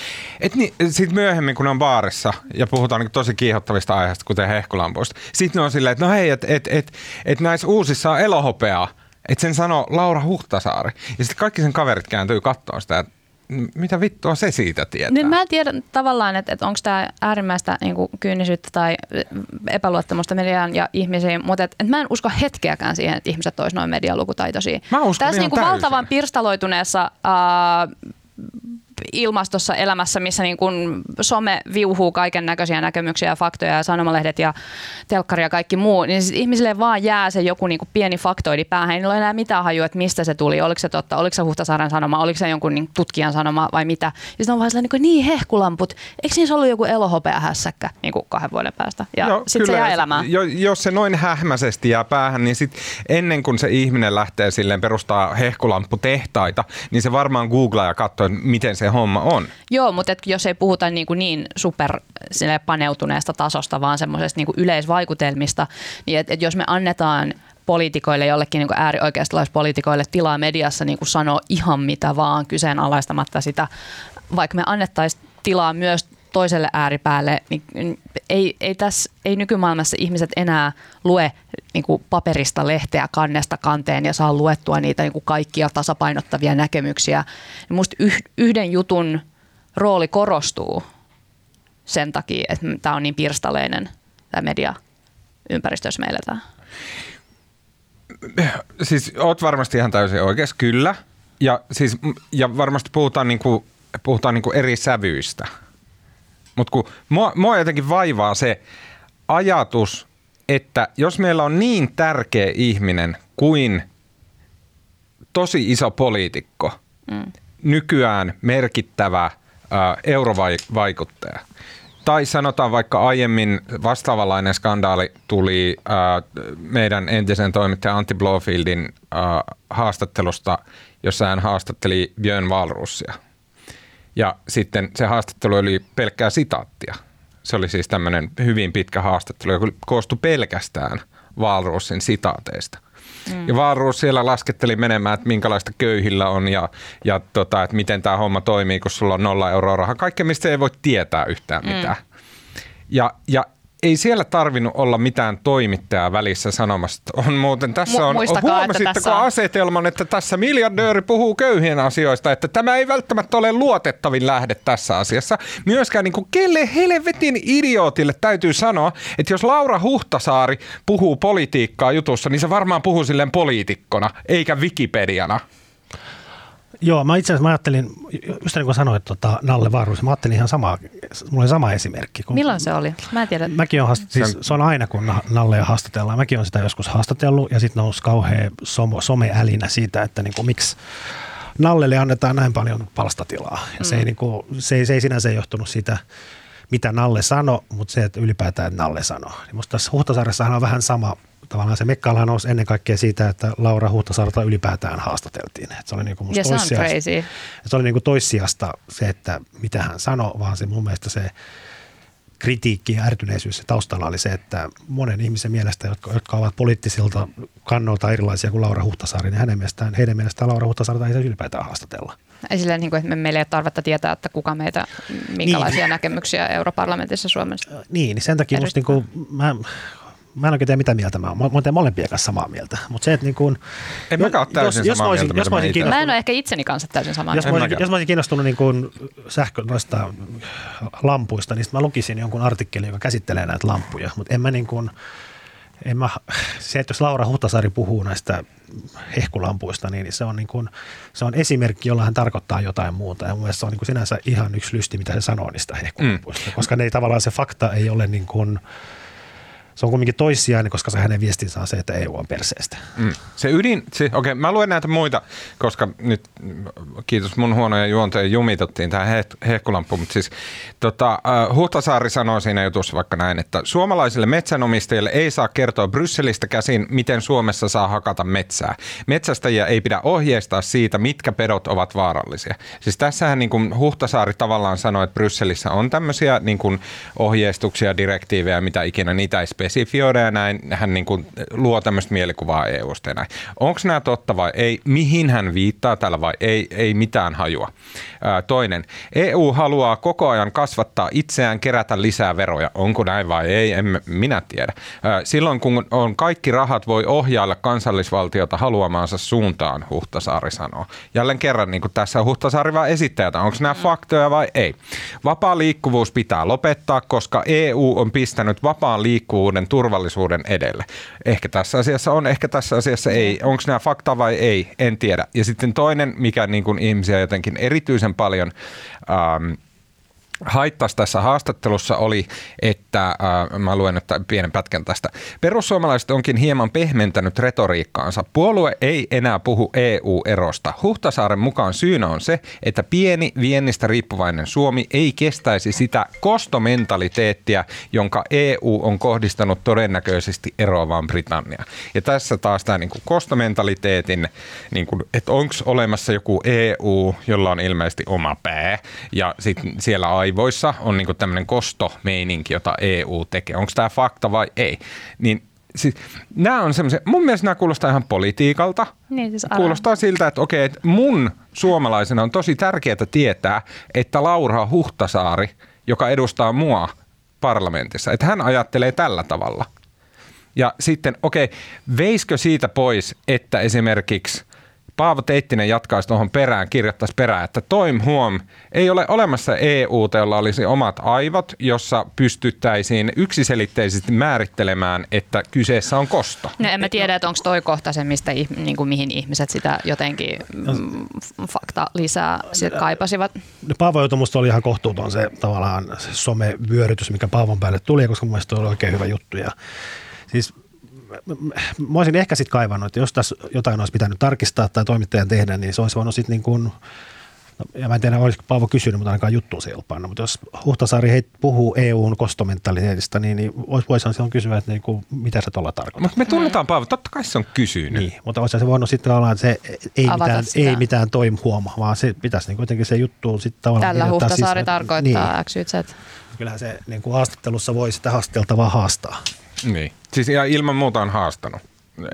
Speaker 1: että niin, sit myöhemmin kun ne on baarissa ja puhutaan niin tosi kiihottavista aiheista, kuten hehkulampuista, sitten ne on silleen, että no hei, että et, et, et näissä uusissa on elohopeaa, että sen sanoo Laura Huhtasaari. Ja sitten kaikki sen kaverit kääntyy katsoa sitä, että mitä vittua se siitä tietää?
Speaker 3: Nyt mä en tiedä tavallaan, että, että onko tämä äärimmäistä niin kuin kyynisyyttä tai epäluottamusta mediaan ja ihmisiin, mutta että, että mä en usko hetkeäkään siihen, että ihmiset olisivat noin medialukutaitoisia.
Speaker 1: Mä uskon
Speaker 3: Tässä niin kuin valtavan pirstaloituneessa äh, ilmastossa elämässä, missä niin kuin some viuhuu kaiken näköisiä näkemyksiä ja faktoja ja sanomalehdet ja telkkari ja kaikki muu, niin siis ihmisille vaan jää se joku niin kuin pieni faktoidi päähän. Ei ole enää mitään hajua, että mistä se tuli, oliko se totta, oliko se Huhtasaaren sanoma, oliko se jonkun niin tutkijan sanoma vai mitä. Ja sitten on vaan niin, niin hehkulamput, eikö niissä ollut joku elohopea hässäkkä niin kuin kahden vuoden päästä? Ja sitten se jää elämään.
Speaker 1: Jo, jos se noin hähmäisesti jää päähän, niin sit ennen kuin se ihminen lähtee silleen perustaa hehkulamputehtaita, niin se varmaan googlaa ja katsoo, miten se homma on.
Speaker 3: Joo, mutta et jos ei puhuta niin, kuin niin super paneutuneesta tasosta, vaan semmoisesta niin yleisvaikutelmista, niin et, et jos me annetaan poliitikoille, jollekin niin äärioikeistolaispoliitikoille tilaa mediassa niin kuin sanoa ihan mitä vaan kyseenalaistamatta sitä, vaikka me annettaisiin tilaa myös toiselle ääripäälle, niin ei, ei, tässä, ei nykymaailmassa ihmiset enää lue niin kuin paperista lehteä kannesta kanteen ja saa luettua niitä niin kuin kaikkia tasapainottavia näkemyksiä. Minusta yhden jutun rooli korostuu sen takia, että tämä on niin pirstaleinen tämä media ympäristö, jos me eletään.
Speaker 1: Siis oot varmasti ihan täysin oikeassa, kyllä. Ja, siis, ja varmasti puhutaan, niin kuin, puhutaan niin kuin eri sävyistä – mutta kun mua, mua jotenkin vaivaa se ajatus, että jos meillä on niin tärkeä ihminen kuin tosi iso poliitikko, mm. nykyään merkittävä ä, eurovaikuttaja, tai sanotaan vaikka aiemmin vastaavanlainen skandaali tuli ä, meidän entisen toimittajan Antti Blofieldin ä, haastattelusta, jossa hän haastatteli Björn Walrussia – ja sitten se haastattelu oli pelkkää sitaattia. Se oli siis tämmöinen hyvin pitkä haastattelu, joka koostui pelkästään Valruusin sitaateista. Mm. Ja Valruus siellä lasketteli menemään, että minkälaista köyhillä on ja, ja tota, että miten tämä homma toimii, kun sulla on nolla euroa rahaa. Kaikkea, mistä ei voi tietää yhtään mm. mitään. Ja, ja ei siellä tarvinnut olla mitään toimittajaa välissä sanomassa. On muuten tässä on, huomasitteko
Speaker 3: tässä on...
Speaker 1: asetelman, että tässä miljardööri puhuu köyhien asioista, että tämä ei välttämättä ole luotettavin lähde tässä asiassa. Myöskään niin kuin kelle helvetin idiootille täytyy sanoa, että jos Laura Huhtasaari puhuu politiikkaa jutussa, niin se varmaan puhuu silleen poliitikkona, eikä Wikipediana.
Speaker 2: Joo, mä itse asiassa mä ajattelin, just niin kuin sanoit tota, Nalle Varuus, mä ajattelin ihan sama, mulla oli sama esimerkki.
Speaker 3: Kun, Milloin se oli? Mä en tiedä.
Speaker 2: Mäkin on, siis, se on aina kun Nallea haastatellaan. Mäkin on sitä joskus haastatellut ja sitten nousi kauhean some, someälinä siitä, että niin kuin, miksi Nallelle annetaan näin paljon palstatilaa. Ja mm. se, ei, niin kuin, se, ei, se ei sinänsä johtunut siitä, mitä Nalle sanoi, mutta se, että ylipäätään Nalle sanoi. Niin musta tässä Huhtasaaressahan on vähän sama tavallaan se Mekkala nousi ennen kaikkea siitä, että Laura Huhtasaarta ylipäätään haastateltiin. Että se oli niin kuin
Speaker 3: musta se,
Speaker 2: se oli niin kuin toissijasta se, että mitä hän sanoi, vaan se mun mielestä se kritiikki ja ärtyneisyys taustalla oli se, että monen ihmisen mielestä, jotka, jotka ovat poliittisilta kannolta erilaisia kuin Laura Huhtasaari, niin hänen mielestään, heidän mielestään Laura Huhtasaarta ei se ylipäätään haastatella.
Speaker 3: Ei silleen, niin kuin, että meillä ei ole tarvetta tietää, että kuka meitä, minkälaisia niin. näkemyksiä europarlamentissa Suomessa.
Speaker 2: Niin, niin sen takia musta niin kuin, mä mä en oikein tiedä mitä mieltä mä oon. Mä oon molempien kanssa samaa mieltä. Mutta se, että niin kuin,
Speaker 1: en mäkään ole täysin jos, samaa jos mieltä. Jos mä,
Speaker 3: olisin mä en ole ehkä itseni kanssa täysin samaa
Speaker 2: jos mieltä. Mä olisin, jos mä olisin kiinnostunut niin kuin sähkö noista lampuista, niin mä lukisin jonkun artikkelin, joka käsittelee näitä lampuja. Mutta en mä niin kuin, en mä, se, että jos Laura Huhtasaari puhuu näistä hehkulampuista, niin se on, niin kuin, se on esimerkki, jolla hän tarkoittaa jotain muuta. Ja mun mielestä se on niin kuin sinänsä ihan yksi lysti, mitä se sanoo niistä hehkulampuista. Mm. Koska ne ei tavallaan se fakta ei ole niin kuin, se on kuitenkin toissijainen, koska se hänen viestinsä on se, että EU on perseestä. Mm.
Speaker 1: Se ydin, okei, okay, mä luen näitä muita, koska nyt kiitos mun huonoja juontoja jumitottiin tähän he, hehkulampuun, mutta siis tota, uh, Huhtasaari sanoi siinä jutussa vaikka näin, että suomalaisille metsänomistajille ei saa kertoa Brysselistä käsin, miten Suomessa saa hakata metsää. Metsästäjiä ei pidä ohjeistaa siitä, mitkä pedot ovat vaarallisia. Siis tässähän niin kuin Huhtasaari tavallaan sanoi, että Brysselissä on tämmöisiä niin kuin ohjeistuksia, direktiivejä, mitä ikinä, niitä ei spesifioida ja näin hän niin kuin luo tämmöistä mielikuvaa EUsta ja näin. Onko nämä totta vai ei? Mihin hän viittaa tällä vai ei? Ei mitään hajua. Ää, toinen. EU haluaa koko ajan kasvattaa itseään, kerätä lisää veroja. Onko näin vai ei? En minä tiedä. Ää, silloin kun on kaikki rahat voi ohjailla kansallisvaltiota haluamaansa suuntaan, Huhtasaari sanoo. Jälleen kerran niin kuin tässä Huhtasaari vaan esittää, onko nämä faktoja vai ei. Vapaa liikkuvuus pitää lopettaa, koska EU on pistänyt vapaan liikkuvuuden uuden turvallisuuden edelle. Ehkä tässä asiassa on, ehkä tässä asiassa ei. Onko nämä fakta vai ei, en tiedä. Ja sitten toinen, mikä niin kuin ihmisiä jotenkin erityisen paljon ähm, haittasi tässä haastattelussa oli, että äh, mä luen nyt pienen pätkän tästä. Perussuomalaiset onkin hieman pehmentänyt retoriikkaansa. Puolue ei enää puhu EU-erosta. Huhtasaaren mukaan syynä on se, että pieni viennistä riippuvainen Suomi ei kestäisi sitä kostomentaliteettia, jonka EU on kohdistanut todennäköisesti eroavaan Britanniaan. Ja tässä taas tämä niin kostomentaliteetin, niin kuin, että onko olemassa joku EU, jolla on ilmeisesti oma pää, ja sitten siellä aivoissa on niin tämmöinen kostomeininki, jota EU tekee. Onko tämä fakta vai ei? Niin siis, nämä on semmoisia, mun mielestä nämä kuulostaa ihan politiikalta.
Speaker 3: Niin, siis
Speaker 1: kuulostaa siltä, että okei, että mun suomalaisena on tosi tärkeää tietää, että Laura Huhtasaari, joka edustaa mua parlamentissa, että hän ajattelee tällä tavalla. Ja sitten, okei, veiskö siitä pois, että esimerkiksi Paavo Teittinen jatkaisi tuohon perään, kirjoittaisi perään, että toim huom, ei ole olemassa EU, jolla olisi omat aivot, jossa pystyttäisiin yksiselitteisesti määrittelemään, että kyseessä on kosto.
Speaker 3: No emme tiedä, että onko toi kohta se, mistä, niin kuin mihin ihmiset sitä jotenkin mm, fakta lisää kaipasivat.
Speaker 2: No, Paavo Joutomusta oli ihan kohtuuton se tavallaan se somevyörytys, mikä Paavon päälle tuli, koska mun mielestä oli oikein hyvä juttu. Ja, siis mä olisin ehkä sitten kaivannut, että jos tässä jotain olisi pitänyt tarkistaa tai toimittajan tehdä, niin se olisi voinut sitten niin kuin, no, ja mä en tiedä, olisiko Paavo kysynyt, mutta ainakaan juttu se ei ollut Mutta jos Huhtasaari heit puhuu EUn kostomentaliteetista, niin, niin voisihan silloin kysyä, että niin kuin, mitä se tuolla tarkoittaa.
Speaker 1: Mutta me tunnetaan Paavo, totta kai se on kysynyt.
Speaker 2: Niin, mutta olisi se voinut sitten olla, että se ei mitään, ei mitään toim huoma, vaan se pitäisi niin kuitenkin se juttu sitten tavallaan...
Speaker 3: Tällä Huhtasaari siis, tarkoittaa niin. X, Y, Z.
Speaker 2: Kyllähän se niin kuin haastattelussa voi sitä haasteltavaa haastaa.
Speaker 1: Niin. Siis ihan ilman muuta on haastanut.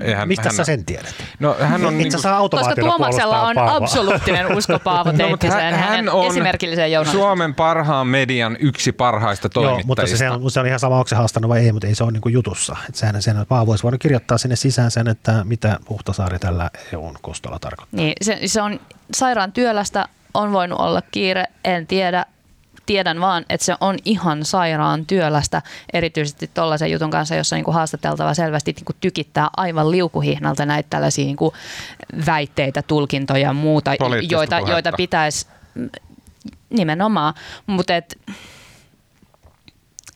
Speaker 2: Eihän, Mistä hän, sä sen tiedät?
Speaker 1: No, hän on
Speaker 2: niin saa
Speaker 3: Koska Tuomaksella on
Speaker 2: Paavoa.
Speaker 3: absoluuttinen usko Paavo Teittiseen, no, hän, hän on esimerkilliseen
Speaker 1: Suomen parhaan median yksi parhaista toimittajista. Joo,
Speaker 2: mutta se, se, on, se on ihan sama, onko se haastanut vai ei, mutta ei se ole niin kuin jutussa. Että sehän, sen, Paavo olisi voinut kirjoittaa sinne sisään sen, että mitä Huhtasaari tällä EUn kostolla tarkoittaa.
Speaker 3: Niin, se, se on sairaan työlästä, on voinut olla kiire, en tiedä tiedän vaan, että se on ihan sairaan työlästä, erityisesti tuollaisen jutun kanssa, jossa niinku haastateltava selvästi niinku tykittää aivan liukuhihnalta näitä tällaisia niinku väitteitä, tulkintoja ja muuta, joita, joita pitäisi nimenomaan, mutta et,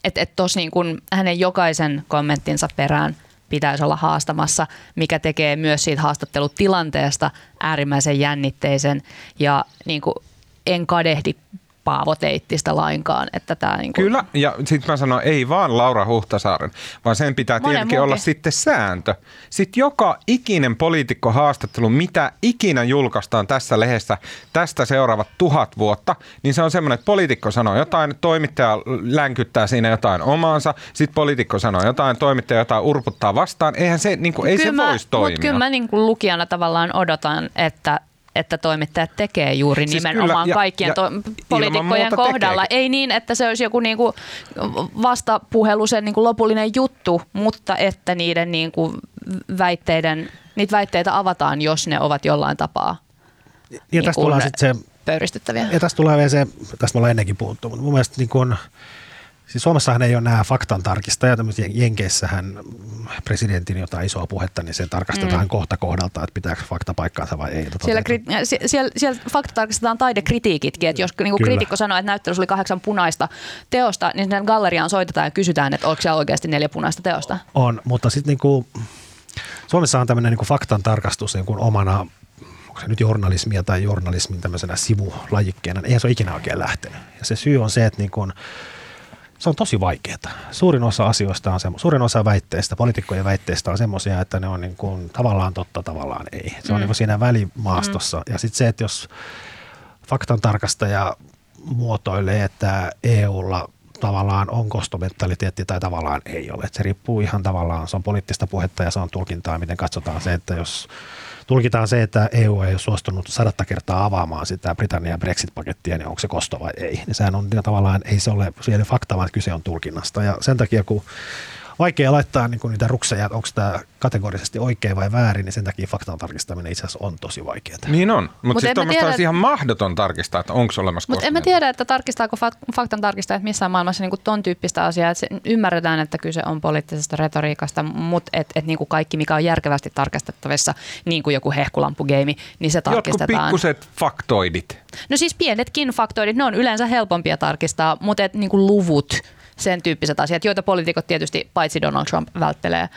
Speaker 3: et, et tos niin kun hänen jokaisen kommenttinsa perään pitäisi olla haastamassa, mikä tekee myös siitä haastattelutilanteesta äärimmäisen jännitteisen ja niin kuin en kadehdi Paavo Teittistä lainkaan. Että tämä niin kuin...
Speaker 1: Kyllä, ja sitten mä sanon, ei vaan Laura Huhtasaaren, vaan sen pitää
Speaker 3: Monen
Speaker 1: tietenkin
Speaker 3: muunkin.
Speaker 1: olla sitten sääntö. Sitten joka ikinen poliitikkohaastattelu, mitä ikinä julkaistaan tässä lehdessä tästä seuraavat tuhat vuotta, niin se on semmoinen, että poliitikko sanoo jotain, toimittaja länkyttää siinä jotain omaansa, sitten poliitikko sanoo jotain, toimittaja jotain urputtaa vastaan. Eihän se, niin kuin, ei se
Speaker 3: mä-
Speaker 1: voisi toimia.
Speaker 3: Mutta kyllä mä niin kuin lukijana tavallaan odotan, että että toimittajat tekee juuri
Speaker 1: Siis
Speaker 3: nimenomaan
Speaker 1: kyllä, ja-
Speaker 3: kaikkien
Speaker 1: ja
Speaker 3: to- poliitikkojen kohdalla.
Speaker 1: tekeekin.
Speaker 3: Ei niin, että se olisi joku niin kuin vastapuhelu, sen niin kuin lopullinen juttu, mutta että niiden niin kuin väitteiden, niitä väitteitä avataan, jos ne ovat jollain tapaa
Speaker 2: Ja
Speaker 3: Niin
Speaker 2: tästä
Speaker 3: kuin-
Speaker 2: tulee sitten se,
Speaker 3: pöyristyttäviä.
Speaker 2: ja tästä tulee vielä se, tästä me ollaan ennenkin puhuttu, mutta mun mielestä niin kun, siis Suomessahan ei ole nämä faktan tarkistajat, mutta Jenkeissähän presidentin jotain isoa puhetta, niin se tarkastetaan mm. kohta kohdalta, että pitääkö fakta paikkaansa vai ei.
Speaker 3: Siellä, kri- äh, sie- siellä, siellä fakta tarkistetaan taidekritiikitkin, että jos
Speaker 2: Kyllä.
Speaker 3: kriitikko sanoo, että näyttelyssä oli kahdeksan punaista teosta, niin sinne galleriaan soitetaan ja kysytään, että onko siellä oikeasti neljä punaista teosta.
Speaker 2: On, mutta sitten niinku, Suomessa on tämmöinen niinku faktan tarkastus niinku omana, onko se nyt journalismia tai journalismin tämmöisenä sivulajikkeena, eihän se ole ikinä oikein lähtenyt. Ja se syy on se, että niinku, se on tosi vaikeaa. Suurin osa asioista on semmo, suurin osa väitteistä, poliitikkojen väitteistä on semmoisia, että ne on niin kuin, tavallaan totta, tavallaan ei. Se on
Speaker 3: Mm.
Speaker 2: niin kuin siinä välimaastossa. Mm. Ja sitten se, että jos faktan tarkastaja muotoilee, että EUlla tavallaan on kostomentaliteetti tai tavallaan ei ole. Et se riippuu ihan tavallaan, se on poliittista puhetta ja se on tulkintaa, miten katsotaan se, että jos tulkitaan se, että EU ei ole suostunut sadatta kertaa avaamaan sitä Britannian Brexit-pakettia, niin onko se kosto vai ei. Niin sehän on niin tavallaan, ei se ole siellä fakta, vaan kyse on tulkinnasta. Ja sen takia, kun vaikea laittaa niin kuin niitä rukseja, että onko tämä kategorisesti oikein vai väärin, niin sen takia faktan tarkistaminen itse asiassa on tosi vaikeaa.
Speaker 1: Niin on, mutta
Speaker 3: Mut
Speaker 1: siis
Speaker 3: en mä
Speaker 1: tuommoista
Speaker 3: tiedä,
Speaker 1: olisi ihan mahdoton tarkistaa, että onko olemassa
Speaker 3: Mutta en mä tiedä, että tarkistaako fak- faktan tarkistajat missään maailmassa niinku ton tyyppistä asiaa. Että ymmärretään, että kyse on poliittisesta retoriikasta, mutta et, et niinku kaikki, mikä on järkevästi tarkastettavissa, niin kuin joku hehkulampugeimi, niin se
Speaker 1: Jotkut
Speaker 3: tarkistetaan.
Speaker 1: pikkuset faktoidit.
Speaker 3: No siis pienetkin faktoidit, ne on yleensä helpompia tarkistaa, mutta et niinku luvut, sen tyyppiset asiat, joita poliitikot tietysti, paitsi Donald Trump, välttelee,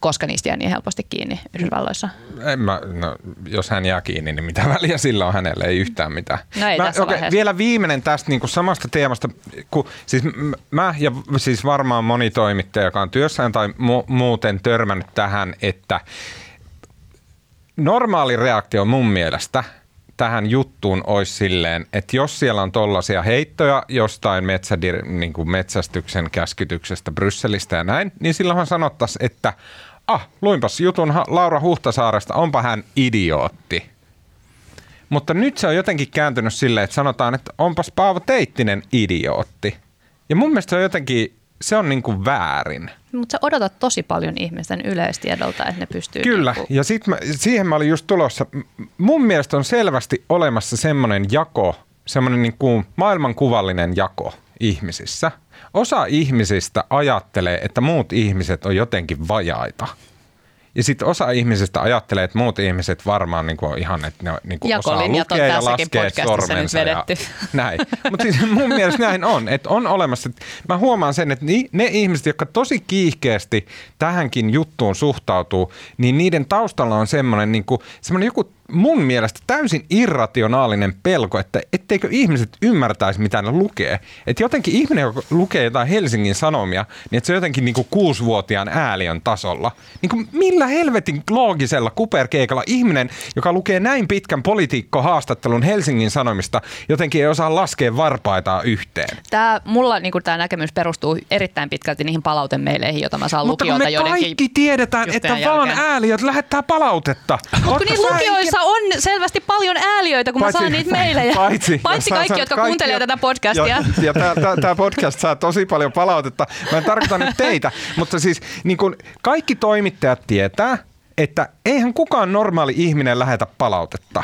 Speaker 3: koska niistä jää niin helposti kiinni Yhdysvalloissa.
Speaker 1: En mä, no, jos hän jää kiinni, niin mitä väliä sillä on hänelle? Ei yhtään mitään.
Speaker 3: No ei
Speaker 1: mä,
Speaker 3: tässä vaiheessa.
Speaker 1: vielä viimeinen tästä niin kuin samasta teemasta. Kun, siis mä ja siis varmaan moni toimittaja, joka on työssään tai mu- muuten törmännyt tähän, että normaali reaktio mun mielestä tähän juttuun olisi silleen, että jos siellä on tollaisia heittoja jostain metsädir, niin kuin metsästyksen käskytyksestä Brysselistä ja näin, niin silloinhan sanottaisiin, että ah, luinpas jutun Laura Huhtasaaresta, onpa hän idiootti. Mutta nyt se on jotenkin kääntynyt silleen, että sanotaan, että onpas Paavo Teittinen idiootti. Ja mun mielestä se on jotenkin, se on niin kuin väärin.
Speaker 3: Mutta sä odotat tosi paljon ihmisten yleistiedolta, että ne pystyy...
Speaker 1: Kyllä,
Speaker 3: niinku-
Speaker 1: ja sit mä, siihen mä olin just tulossa. Mun mielestä on selvästi olemassa semmoinen jako, semmoinen niin kuin maailmankuvallinen jako ihmisissä. Osa ihmisistä ajattelee, että muut ihmiset on jotenkin vajaita. Ja sitten osa ihmisistä ajattelee, että muut ihmiset varmaan niin kuin ihan, että ne niin kuin osaa lukea ja laskea
Speaker 3: podcastissa nyt
Speaker 1: sormensa. Ja näin. Mutta siis mun mielestä näin on, että on olemassa. Mä huomaan sen, että ne ihmiset, jotka tosi kiihkeästi tähänkin juttuun suhtautuu, niin niiden taustalla on semmoinen, niin kuin, semmoinen joku mun mielestä täysin irrationaalinen pelko, että etteikö ihmiset ymmärtäisi, mitä ne lukee. Että jotenkin ihminen, joka lukee jotain Helsingin Sanomia, niin että se on jotenkin niin kuin kuusivuotiaan ääliön tasolla. Niin kuin millä helvetin loogisella kuperkeikalla ihminen, joka lukee näin pitkän politiikkohaastattelun Helsingin Sanomista, jotenkin ei osaa laskea varpaitaa yhteen.
Speaker 3: Tää, mulla niin tämä näkemys perustuu erittäin pitkälti niihin palautemeileihin, joita mä saan
Speaker 1: Mutta kun
Speaker 3: lukijoilta
Speaker 1: me kaikki tiedetään, että vaan
Speaker 3: jälkeen.
Speaker 1: ääliöt lähettää palautetta.
Speaker 3: Mutta kun niissä
Speaker 1: sä
Speaker 3: lukijoissa on selvästi paljon ääliöitä, kun mä
Speaker 1: Paitsi-
Speaker 3: saan niitä meilejä.
Speaker 1: Paitsi,
Speaker 3: Paitsi kaikki, jotka
Speaker 1: kaikki,
Speaker 3: kuuntelee tätä podcastia.
Speaker 1: Ja, ja tämä podcast saa tosi paljon palautetta. Mä en tarkoita nyt teitä, mutta siis niin kun kaikki toimittajat tietää, että eihän kukaan normaali ihminen lähetä palautetta.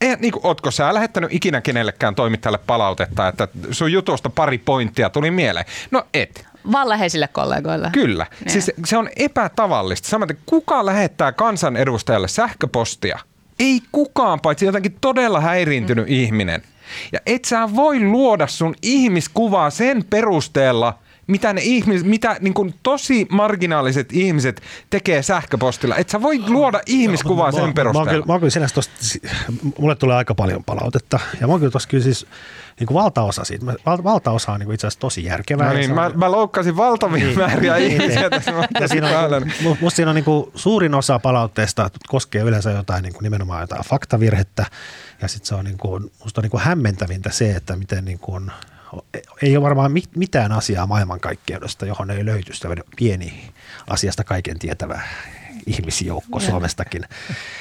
Speaker 1: Eihän, niin kuin, ootko sä lähettänyt ikinä kenellekään toimittajalle palautetta, että sun jutusta pari pointtia tuli mieleen? No et.
Speaker 3: Vaan läheisille kollegoille.
Speaker 1: Kyllä.
Speaker 3: Niin.
Speaker 1: Siis se on epätavallista. Samaten kuka lähettää kansanedustajalle sähköpostia? Ei kukaan, paitsi jotenkin todella häiriintynyt mm. ihminen. Ja et sä voi luoda sun ihmiskuvaa sen perusteella, mitä ne ihmiset, mitä niin kuin tosi marginaaliset ihmiset tekee sähköpostilla. Et sä voi luoda ihmiskuvaa
Speaker 2: Mä-
Speaker 1: sen
Speaker 2: mä-
Speaker 1: perusteella.
Speaker 2: Mä, kyllä- mä oon kyllä tosta, mulle tulee aika paljon palautetta. Ja mä oon kyllä tossa kyllä siis niin kuin valtaosa siitä, mä- val, valtaosa on niin kuin itse asiassa tosi järkevää.
Speaker 1: No niin,
Speaker 2: se
Speaker 1: mä,
Speaker 2: on-
Speaker 1: mä loukkasin valtavia
Speaker 2: Niin,
Speaker 1: määriä
Speaker 2: niin,
Speaker 1: ihmisiä
Speaker 2: niin.
Speaker 1: tässä
Speaker 2: ja siinä on, mu- musta siinä on niin kuin, suurin osa palautteesta koskee yleensä jotain niin kuin nimenomaan jotain faktavirhettä. Ja sitten se on, niin kuin, musta on niin kuin hämmentävintä se, että miten niin kuin, ei ole varmaan mit- mitään asiaa maailmankaikkeudesta, johon ei löyty sitä pieni asiasta kaiken tietävä ihmisjoukko Suomestakin.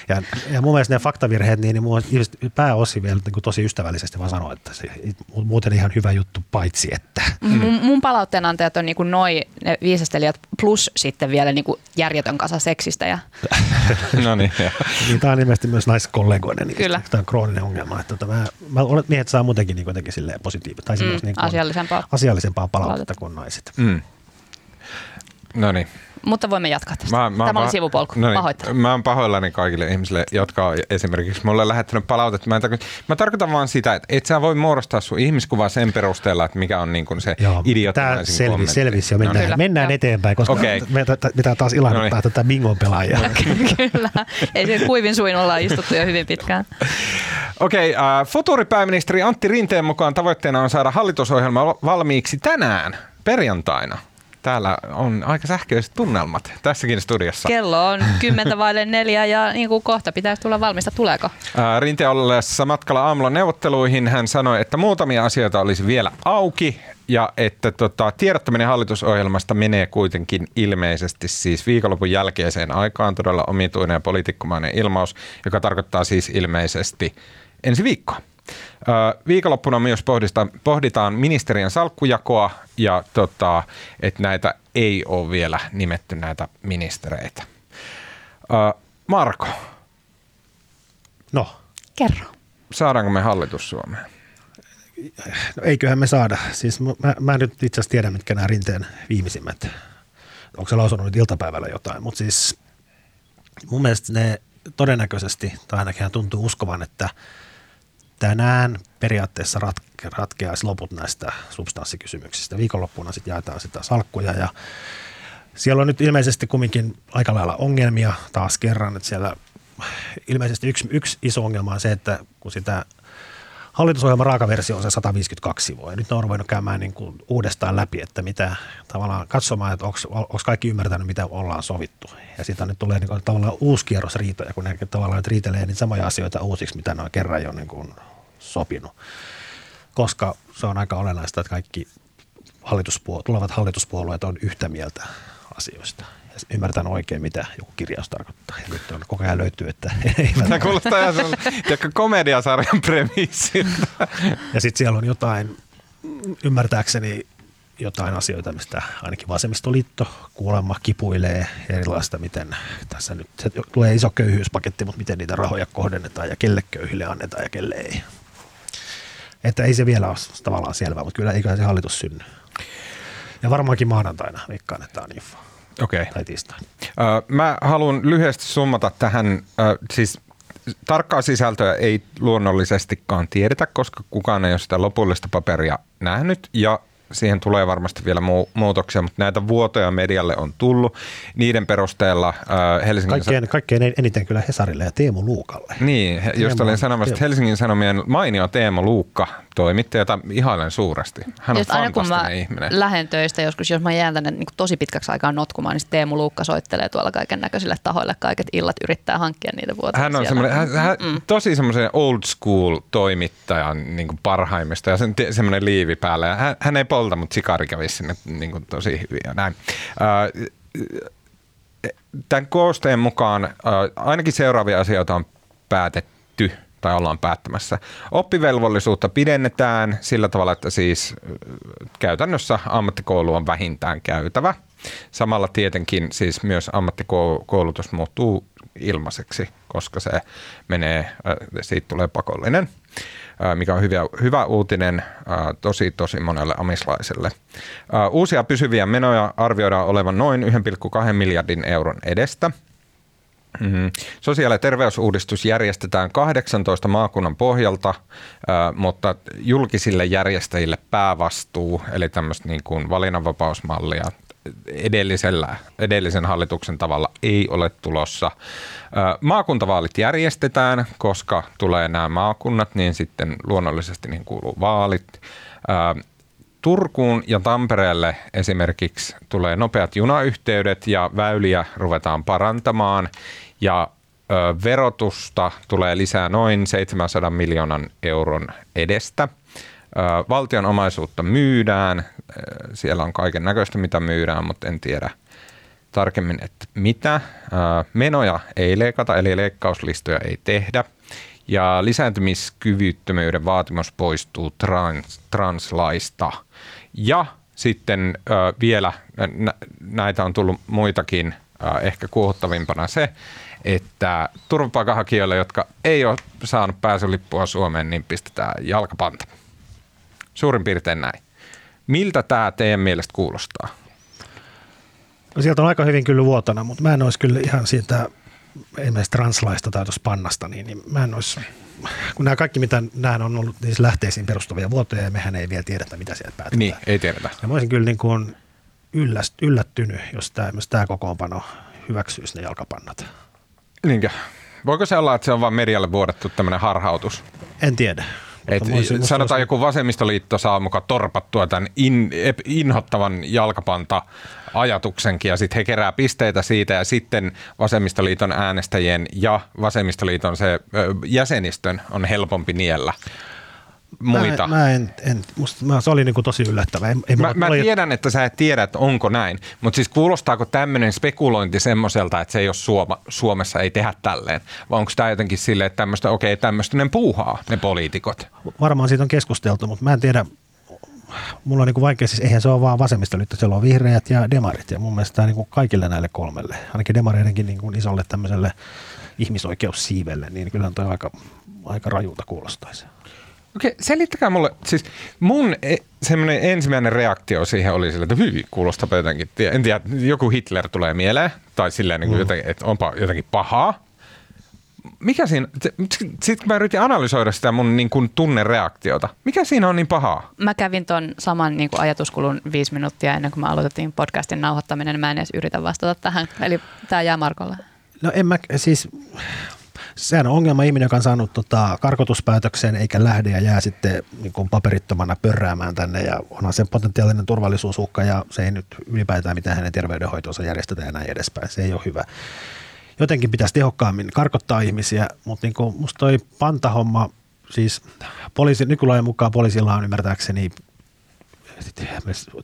Speaker 2: Ja, ja mun mielestä ne faktavirheet, niin, niin mun ihmiset pääosin vielä niin kuin tosi ystävällisesti vaan sanoo, että se muuten ihan hyvä juttu, paitsi että.
Speaker 3: Mun, mun palautteenantajat on niinku noi ne viisastelijat plus sitten vielä niinku järjetön kasa seksistä. Ja,
Speaker 1: No niin.
Speaker 2: Niin tämä on ilmeisesti myös naiskollegoiden niin
Speaker 3: Kyllä.
Speaker 2: tämä on krooninen ongelma. Että tota, mä, mä olen, että miehet saa muutenkin niin jotenkin silleen positiivista tai mm, niin kuin
Speaker 3: asiallisempaa.
Speaker 2: asiallisempaa palautetta
Speaker 3: Palautetta.
Speaker 2: kuin naiset.
Speaker 1: Mm. No niin.
Speaker 3: Mutta voimme jatkaa tästä.
Speaker 1: Mä, mä
Speaker 3: Tämä oli
Speaker 1: pah-
Speaker 3: sivupolku.
Speaker 1: No niin,
Speaker 3: Pahoittelen.
Speaker 1: Mä oon pahoillani kaikille ihmisille, jotka on esimerkiksi mulle lähettänyt palautetta. Mä, en tarkoita, mä tarkoitan vaan sitä, että et sä voi muodostaa sun ihmiskuvaa sen perusteella, että mikä on niin kuin se idioottimaisin
Speaker 2: selvi,
Speaker 1: kommentti.
Speaker 2: selvisi jo.
Speaker 1: No
Speaker 2: Mennään,
Speaker 3: Kyllä,
Speaker 2: mennään eteenpäin, koska okay. me t- pitää taas ilahduttaa
Speaker 1: No niin.
Speaker 2: tätä bingon pelaajaa.
Speaker 3: Kyllä. Ei se kuivin suin ollaan istuttu jo hyvin pitkään.
Speaker 1: Okei, äh, futuuripääministeri Antti Rinteen mukaan tavoitteena on saada hallitusohjelma valmiiksi tänään, perjantaina. Täällä on aika sähköiset tunnelmat tässäkin studiossa.
Speaker 3: Kello on kymmentä vaille neljä ja niin kuin kohta pitäisi tulla valmista. Tuleeko?
Speaker 1: Ää, Rinteen ollessa matkalla aamulla neuvotteluihin hän sanoi, että muutamia asioita olisi vielä auki ja että tota, tiedottaminen hallitusohjelmasta menee kuitenkin ilmeisesti siis viikonlopun jälkeiseen aikaan todella omituinen ja poliitikkomainen ilmaus, joka tarkoittaa siis ilmeisesti ensi viikkoa. Viikonloppuna myös pohditaan, pohditaan ministeriön salkkujakoa ja tota, että näitä ei ole vielä nimetty näitä ministereitä. Marko,
Speaker 2: No,
Speaker 3: Kerro.
Speaker 1: saadaanko me hallitus Suomeen?
Speaker 2: no eiköhän me saada. Siis mä, mä en nyt itse asiassa tiedä, mitkä nämä rinteen viimeisimmät. Onko se lausunut nyt iltapäivällä jotain, mutta siis mun mielestä ne todennäköisesti, tai ainakin hän tuntuu uskovan, että tänään periaatteessa ratke, ratkeaisi loput näistä substanssikysymyksistä. Viikonloppuna sitten jaetaan sitä salkkuja ja siellä on nyt ilmeisesti kumminkin aika lailla ongelmia taas kerran, että siellä ilmeisesti yksi, yksi iso ongelma on se, että kun sitä hallitusohjelman raakaversio on se 152 sivua ja nyt ne on ruvennut käymään niin kuin uudestaan läpi, että mitä tavallaan katsomaan, että onko kaikki ymmärtänyt, mitä ollaan sovittu. Ja siitä nyt tulee niin kuin, tavallaan uusi kierros riitoja, kun ne tavallaan nyt riitelee niitä samoja asioita uusiksi, mitä ne on kerran jo niin kuin sopinut. Koska se on aika olennaista, että kaikki hallituspuol- tulevat hallituspuolueet on yhtä mieltä asioista. Ja ymmärtän oikein, mitä joku kirjaus tarkoittaa. Ja nyt on koko ajan löytyy, että eivät
Speaker 1: Tämä kuulostaa ihan komediasarjan premissiltä.
Speaker 2: Ja sitten siellä on jotain, ymmärtääkseni jotain asioita, mistä ainakin vasemmistoliitto kuulemma kipuilee erilaista, miten tässä nyt se tulee iso köyhyyspaketti, mutta miten niitä rahoja kohdennetaan ja kelle köyhille annetaan ja kelle ei. Että ei se vielä ole tavallaan selvää, mutta kyllä eiköhän se hallitus synny. Ja varmaankin maanantaina veikkaan, että on info.
Speaker 1: Okei. Okay.
Speaker 2: Tai tiistaina.
Speaker 1: Mä haluan lyhyesti summata tähän, ö, siis tarkkaa sisältöä ei luonnollisestikaan tiedetä, koska kukaan ei ole sitä lopullista paperia nähnyt ja siihen tulee varmasti vielä mu- muutoksia, mutta näitä vuotoja medialle on tullut. Niiden perusteella ö, Helsingin...
Speaker 2: Kaikkein, kaikkein eniten kyllä Hesarille ja Teemu Luukalle.
Speaker 1: Niin, he- just
Speaker 2: Teemu
Speaker 1: olin sanomassa, että
Speaker 2: Teemu.
Speaker 1: Helsingin Sanomien mainio Teemo Luukka toimittaja, jota ihailen suuresti. Hän on
Speaker 3: Just aina kun mä
Speaker 1: fantastinen ihminen.
Speaker 3: lähden töistä joskus, jos mä jään tänne niin tosi pitkäksi aikaa notkumaan, niin Teemu Luukka soittelee tuolla kaiken näköisille tahoille kaiket illat, yrittää hankkia niitä vuosia
Speaker 1: Hän on semmoinen, hän, hän, tosi semmoisen old school toimittajan niin parhaimmista ja sen, semmoinen liivi päällä. Hän, hän ei polta, mutta sikari kävisi sinne niin kuin tosi hyvin ja näin. Äh, Tämän koosteen mukaan äh, ainakin seuraavia asioita on päätetty tai ollaan päättämässä. Oppivelvollisuutta pidennetään sillä tavalla, että siis äh, käytännössä ammattikoulu on vähintään käytävä. Samalla tietenkin siis myös ammattikoulutus muuttuu ilmaiseksi, koska se menee, siitä tulee pakollinen, mikä on hyvä, hyvä uutinen tosi tosi monelle amislaiselle. Uusia pysyviä menoja arvioidaan olevan noin 1,2 miljardin euron edestä. Mm. Sosiaali- ja terveysuudistus järjestetään 18 maakunnan pohjalta, mutta julkisille järjestäjille päävastuu, eli tämmöistä niin kuin valinnanvapausmallia edellisellä, edellisen hallituksen tavalla ei ole tulossa. Maakuntavaalit järjestetään, koska tulee nämä maakunnat, niin sitten luonnollisesti niin kuuluu vaalit. Turkuun ja Tampereelle esimerkiksi tulee nopeat junayhteydet ja väyliä ruvetaan parantamaan ja verotusta tulee lisää noin 700 miljoonan euron edestä. Valtion omaisuutta myydään, siellä on kaiken näköistä mitä myydään, mutta en tiedä tarkemmin, että mitä. Menoja ei leikata, eli leikkauslistoja ei tehdä. Ja lisääntymiskyvyttömyyden vaatimus poistuu trans, translaista. Ja sitten vielä nä, näitä on tullut muitakin, ehkä kuohuttavimpana se, että turvapaikanhakijoille, jotka ei ole saanut pääsylippua Suomeen, niin pistetään jalkapanta. Suurin piirtein näin. Miltä tämä teidän mielestä kuulostaa?
Speaker 2: No sieltä on aika hyvin kyllä vuotana, mutta mä en olisi kyllä ihan siitä esimerkiksi translaista tai tuossa pannasta, niin, niin mä en olisi, kun nämä kaikki mitä nämä on ollut niin lähteisiin perustuvia vuotoja ja mehän ei vielä tiedetä mitä sieltä päätetään.
Speaker 1: Niin, ei tiedetä.
Speaker 2: Ja mä olisin kyllä niin kuin yllättynyt, jos tämä, tämä kokoonpano hyväksyisi ne jalkapannat.
Speaker 1: Niinkö? Voiko se olla, että se on vain medialle vuodettu tämmöinen harhautus?
Speaker 2: En tiedä.
Speaker 1: Et musta, sanotaan joku vasemmistoliitto saa mukaan torpattua tämän in, inhottavan jalkapanta ajatuksenkin ja sitten he kerää pisteitä siitä ja sitten vasemmistoliiton äänestäjien ja vasemmistoliiton se jäsenistön on helpompi niellä muita.
Speaker 2: Mä, mä en, en musta, mä, se oli niinku tosi yllättävää. Ei,
Speaker 1: ei mä, mä oli... tiedän, että sä et tiedä, että onko näin, mutta siis kuulostaako tämmöinen spekulointi semmoiselta, että se ei ole Suoma, Suomessa ei tehdä tälleen, vai onko tämä jotenkin silleen, että tämmöistä, okei, okay, tämmöistä ne puuhaa, ne poliitikot?
Speaker 2: Varmaan siitä on keskusteltu, mutta mä en tiedä, mulla on niin vaikea, siis eihän se ole vaan vasemmistoliitto, siellä on vihreät ja demarit ja mun mielestä tämä niin kaikille näille kolmelle, ainakin demareidenkin niin isolle tämmöiselle ihmisoikeussiivelle, niin kyllä on aika, aika rajuuta kuulostaisi.
Speaker 1: Okei, selittäkää mulle, siis mun e- semmoinen ensimmäinen reaktio siihen oli sille, että hyvin kuulostaa jotenkin, en tiedä, joku Hitler tulee mieleen, tai silleen, niin kuin mm. jotenkin, että onpa jotenkin pahaa. Mikä siinä, sitten kun mä yritin analysoida sitä mun niin kuin tunnereaktiota, mikä siinä on niin pahaa?
Speaker 3: Mä kävin ton saman niin kuin ajatuskulun viisi minuuttia ennen kuin mä aloitettiin podcastin nauhoittaminen, niin mä en edes yritä vastata tähän. Eli tämä jää Markolle.
Speaker 2: No en mä, siis sehän on ongelma ihminen, joka on saanut tota, karkotuspäätöksen eikä lähde ja jää sitten niin kuin paperittomana pörräämään tänne ja onhan se potentiaalinen turvallisuusuhka ja se ei nyt ylipäätään mitään hänen terveydenhoitoonsa järjestetä ja näin edespäin. Se ei ole hyvä. Jotenkin pitäisi tehokkaammin karkottaa ihmisiä, mutta niin kuin musta toi pantahomma, siis poliisi, nykylain mukaan poliisilla on ymmärtääkseni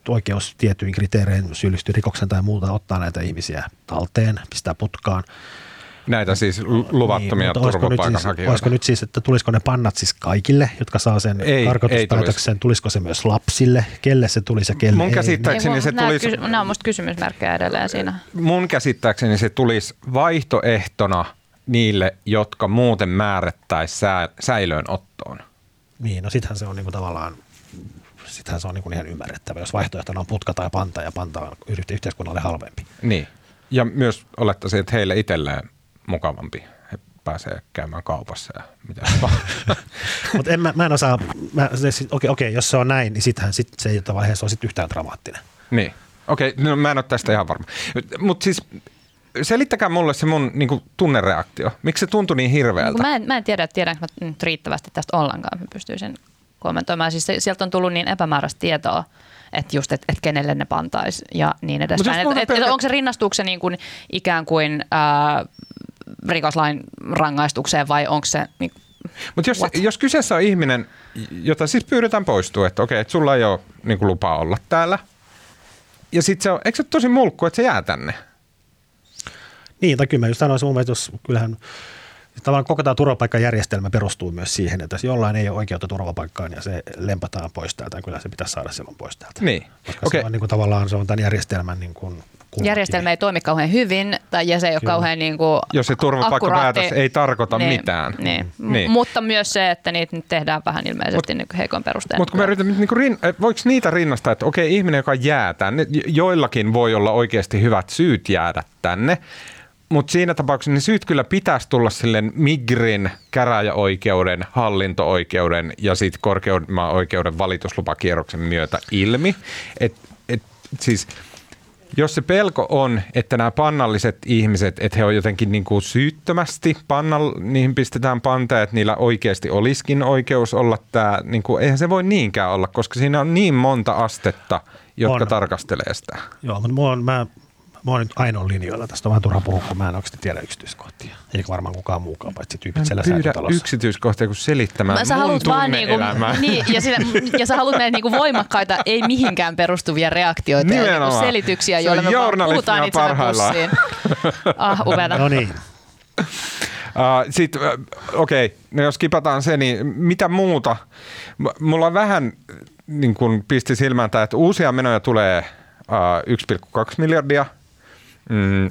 Speaker 2: oikeus tietyin kriteerein syyllistyä rikoksen tai muuta ottaa näitä ihmisiä talteen, pistää putkaan –
Speaker 1: Näitä siis luvattomia niin, turvapaikanhakijoita.
Speaker 2: Siis, olisiko nyt siis, että tulisiko ne pannat siis kaikille, jotka saa sen ei, karkotuspäätöksen? Ei tulisiko se myös lapsille? Kelle se tulisi ja kelle
Speaker 1: Mun käsittääkseni ei, se tulisi...
Speaker 3: Kysy- nämä on musta kysymysmerkkejä edelleen siinä.
Speaker 1: Mun käsittääkseni se tulisi vaihtoehtona niille, jotka muuten määrättäisiin sä, säilöönottoon.
Speaker 2: Niin, no sittenhän se on niinku tavallaan sittenhän se on niinku ihan ymmärrettävä, jos vaihtoehtona on putka tai panta ja panta on yhteiskunnalle halvempi.
Speaker 1: Niin. Ja myös olettaisin, että heille itselleen mukavampi. He pääsee käymään kaupassa ja mitä
Speaker 2: Mutta en, mä, mä en osaa, mä, okei, okei, jos se on näin, niin sittenhän sit, se ei vaiheessa ole sit yhtään dramaattinen.
Speaker 1: Niin, okei, no, mä en ole tästä ihan varma. Mutta siis selittäkää mulle se mun niin tunnereaktio. Miksi se tuntui niin hirveältä?
Speaker 3: Mä en, mä en tiedä, että tiedänkö mä nyt riittävästi tästä ollenkaan, että pystyisin kommentoimaan. Siis sieltä on tullut niin epämääräistä tietoa, että just, että et kenelle ne pantaisi ja niin edespäin. Et, et, et, onko se rinnastuuko niin kuin ikään kuin ää, rikoslain rangaistukseen vai onko se... Niin,
Speaker 1: Mutta jos, jos kyseessä on ihminen, jota siis pyydetään poistua, että okei, että sulla ei ole niin kuin lupaa olla täällä, ja sitten se on, eikö se ole tosi mulkku, että se jää tänne?
Speaker 2: Niin, tai kyllä mä just sanoisin mun mielestä, jos kyllähän tavallaan koko tämä turvapaikkajärjestelmä perustuu myös siihen, että jos jollain ei ole oikeutta turvapaikkaan ja se lempataan pois täältä, niin kyllä se pitäisi saada silloin pois täältä.
Speaker 1: Niin.
Speaker 2: Koska okay. se on niin kuin, tavallaan se on tämän järjestelmän niin kuin,
Speaker 3: Järjestelmä ei toimi kauhean hyvin tai ja se ei ole Kyllä. kauhean niin kuin
Speaker 1: Jos se turvapaikkapäätös ei tarkoita
Speaker 3: niin,
Speaker 1: mitään.
Speaker 3: Niin. niin. Mutta myös se, että niitä nyt tehdään vähän ilmeisesti Mut, niin heikon perusteen.
Speaker 1: Mutta kun mä yritän, niin kuin, rin, voiko niitä rinnastaa, että okei, ihminen, joka jää tänne, joillakin voi olla oikeasti hyvät syyt jäädä tänne, mutta siinä tapauksessa niin syyt kyllä pitäisi tulla silleen Migrin, käräjäoikeuden, hallinto-oikeuden ja sitten korkeimman oikeuden valituslupakierroksen myötä ilmi. Et, et, siis jos se pelko on, että nämä pannalliset ihmiset, että he on jotenkin niin kuin syyttömästi, pannal, niihin pistetään panteja, että niillä oikeasti olisikin oikeus olla tämä, niin kuin, eihän se voi niinkään olla, koska siinä on niin monta astetta, jotka on. tarkastelee sitä.
Speaker 2: Joo, mutta mä mä oon nyt ainoa linjoilla. Tästä on vähän turha puhua, kun mä en oikeasti tiedä yksityiskohtia. Eikä varmaan kukaan muukaan, paitsi tyypit siellä
Speaker 1: pyydä yksityiskohtia kuin selittämään mä, sä mun vaan niinku,
Speaker 3: niin, ja, sillä, ja sä haluat meidän niinku voimakkaita, ei mihinkään perustuvia reaktioita Nimenomaan. ja niinku selityksiä, joilla me vaan puhutaan itsemme pussiin. Ah, upeata.
Speaker 2: No niin.
Speaker 1: Uh, Sitten, uh, okei, okay, no jos kipataan se, niin mitä muuta? M- mulla on vähän niin kuin pisti silmään tämä, että uusia menoja tulee uh, 1,2 miljardia – Mm,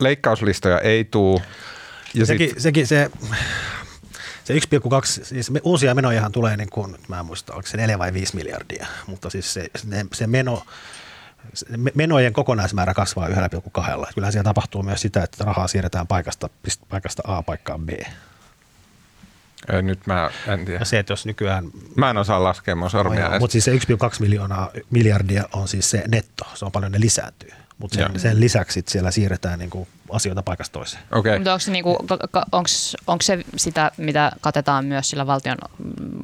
Speaker 1: leikkauslistoja ei tule.
Speaker 2: Ja sekin, sit... sekin se, se 1,2, siis me, uusia menojahan tulee niin kuin, mä en muista, oliko se 4 vai 5 miljardia, mutta siis se, se, se meno, menojen kokonaismäärä kasvaa 1,2. Kyllähän siellä tapahtuu myös sitä, että rahaa siirretään paikasta, paikasta A paikkaan B.
Speaker 1: Nyt mä en tiedä.
Speaker 2: Ja se, että jos nykyään...
Speaker 1: Mä en osaa laskea mun sormia.
Speaker 2: No, mutta siis se 1,2 miljoonaa miljardia on siis se netto. Se on paljon ne lisääntyy mutta sen, sen lisäksi siellä siirretään niin kuin asioita paikasta toiseen.
Speaker 1: Okay.
Speaker 3: Mutta onko se, niin onko se sitä, mitä katetaan myös sillä valtion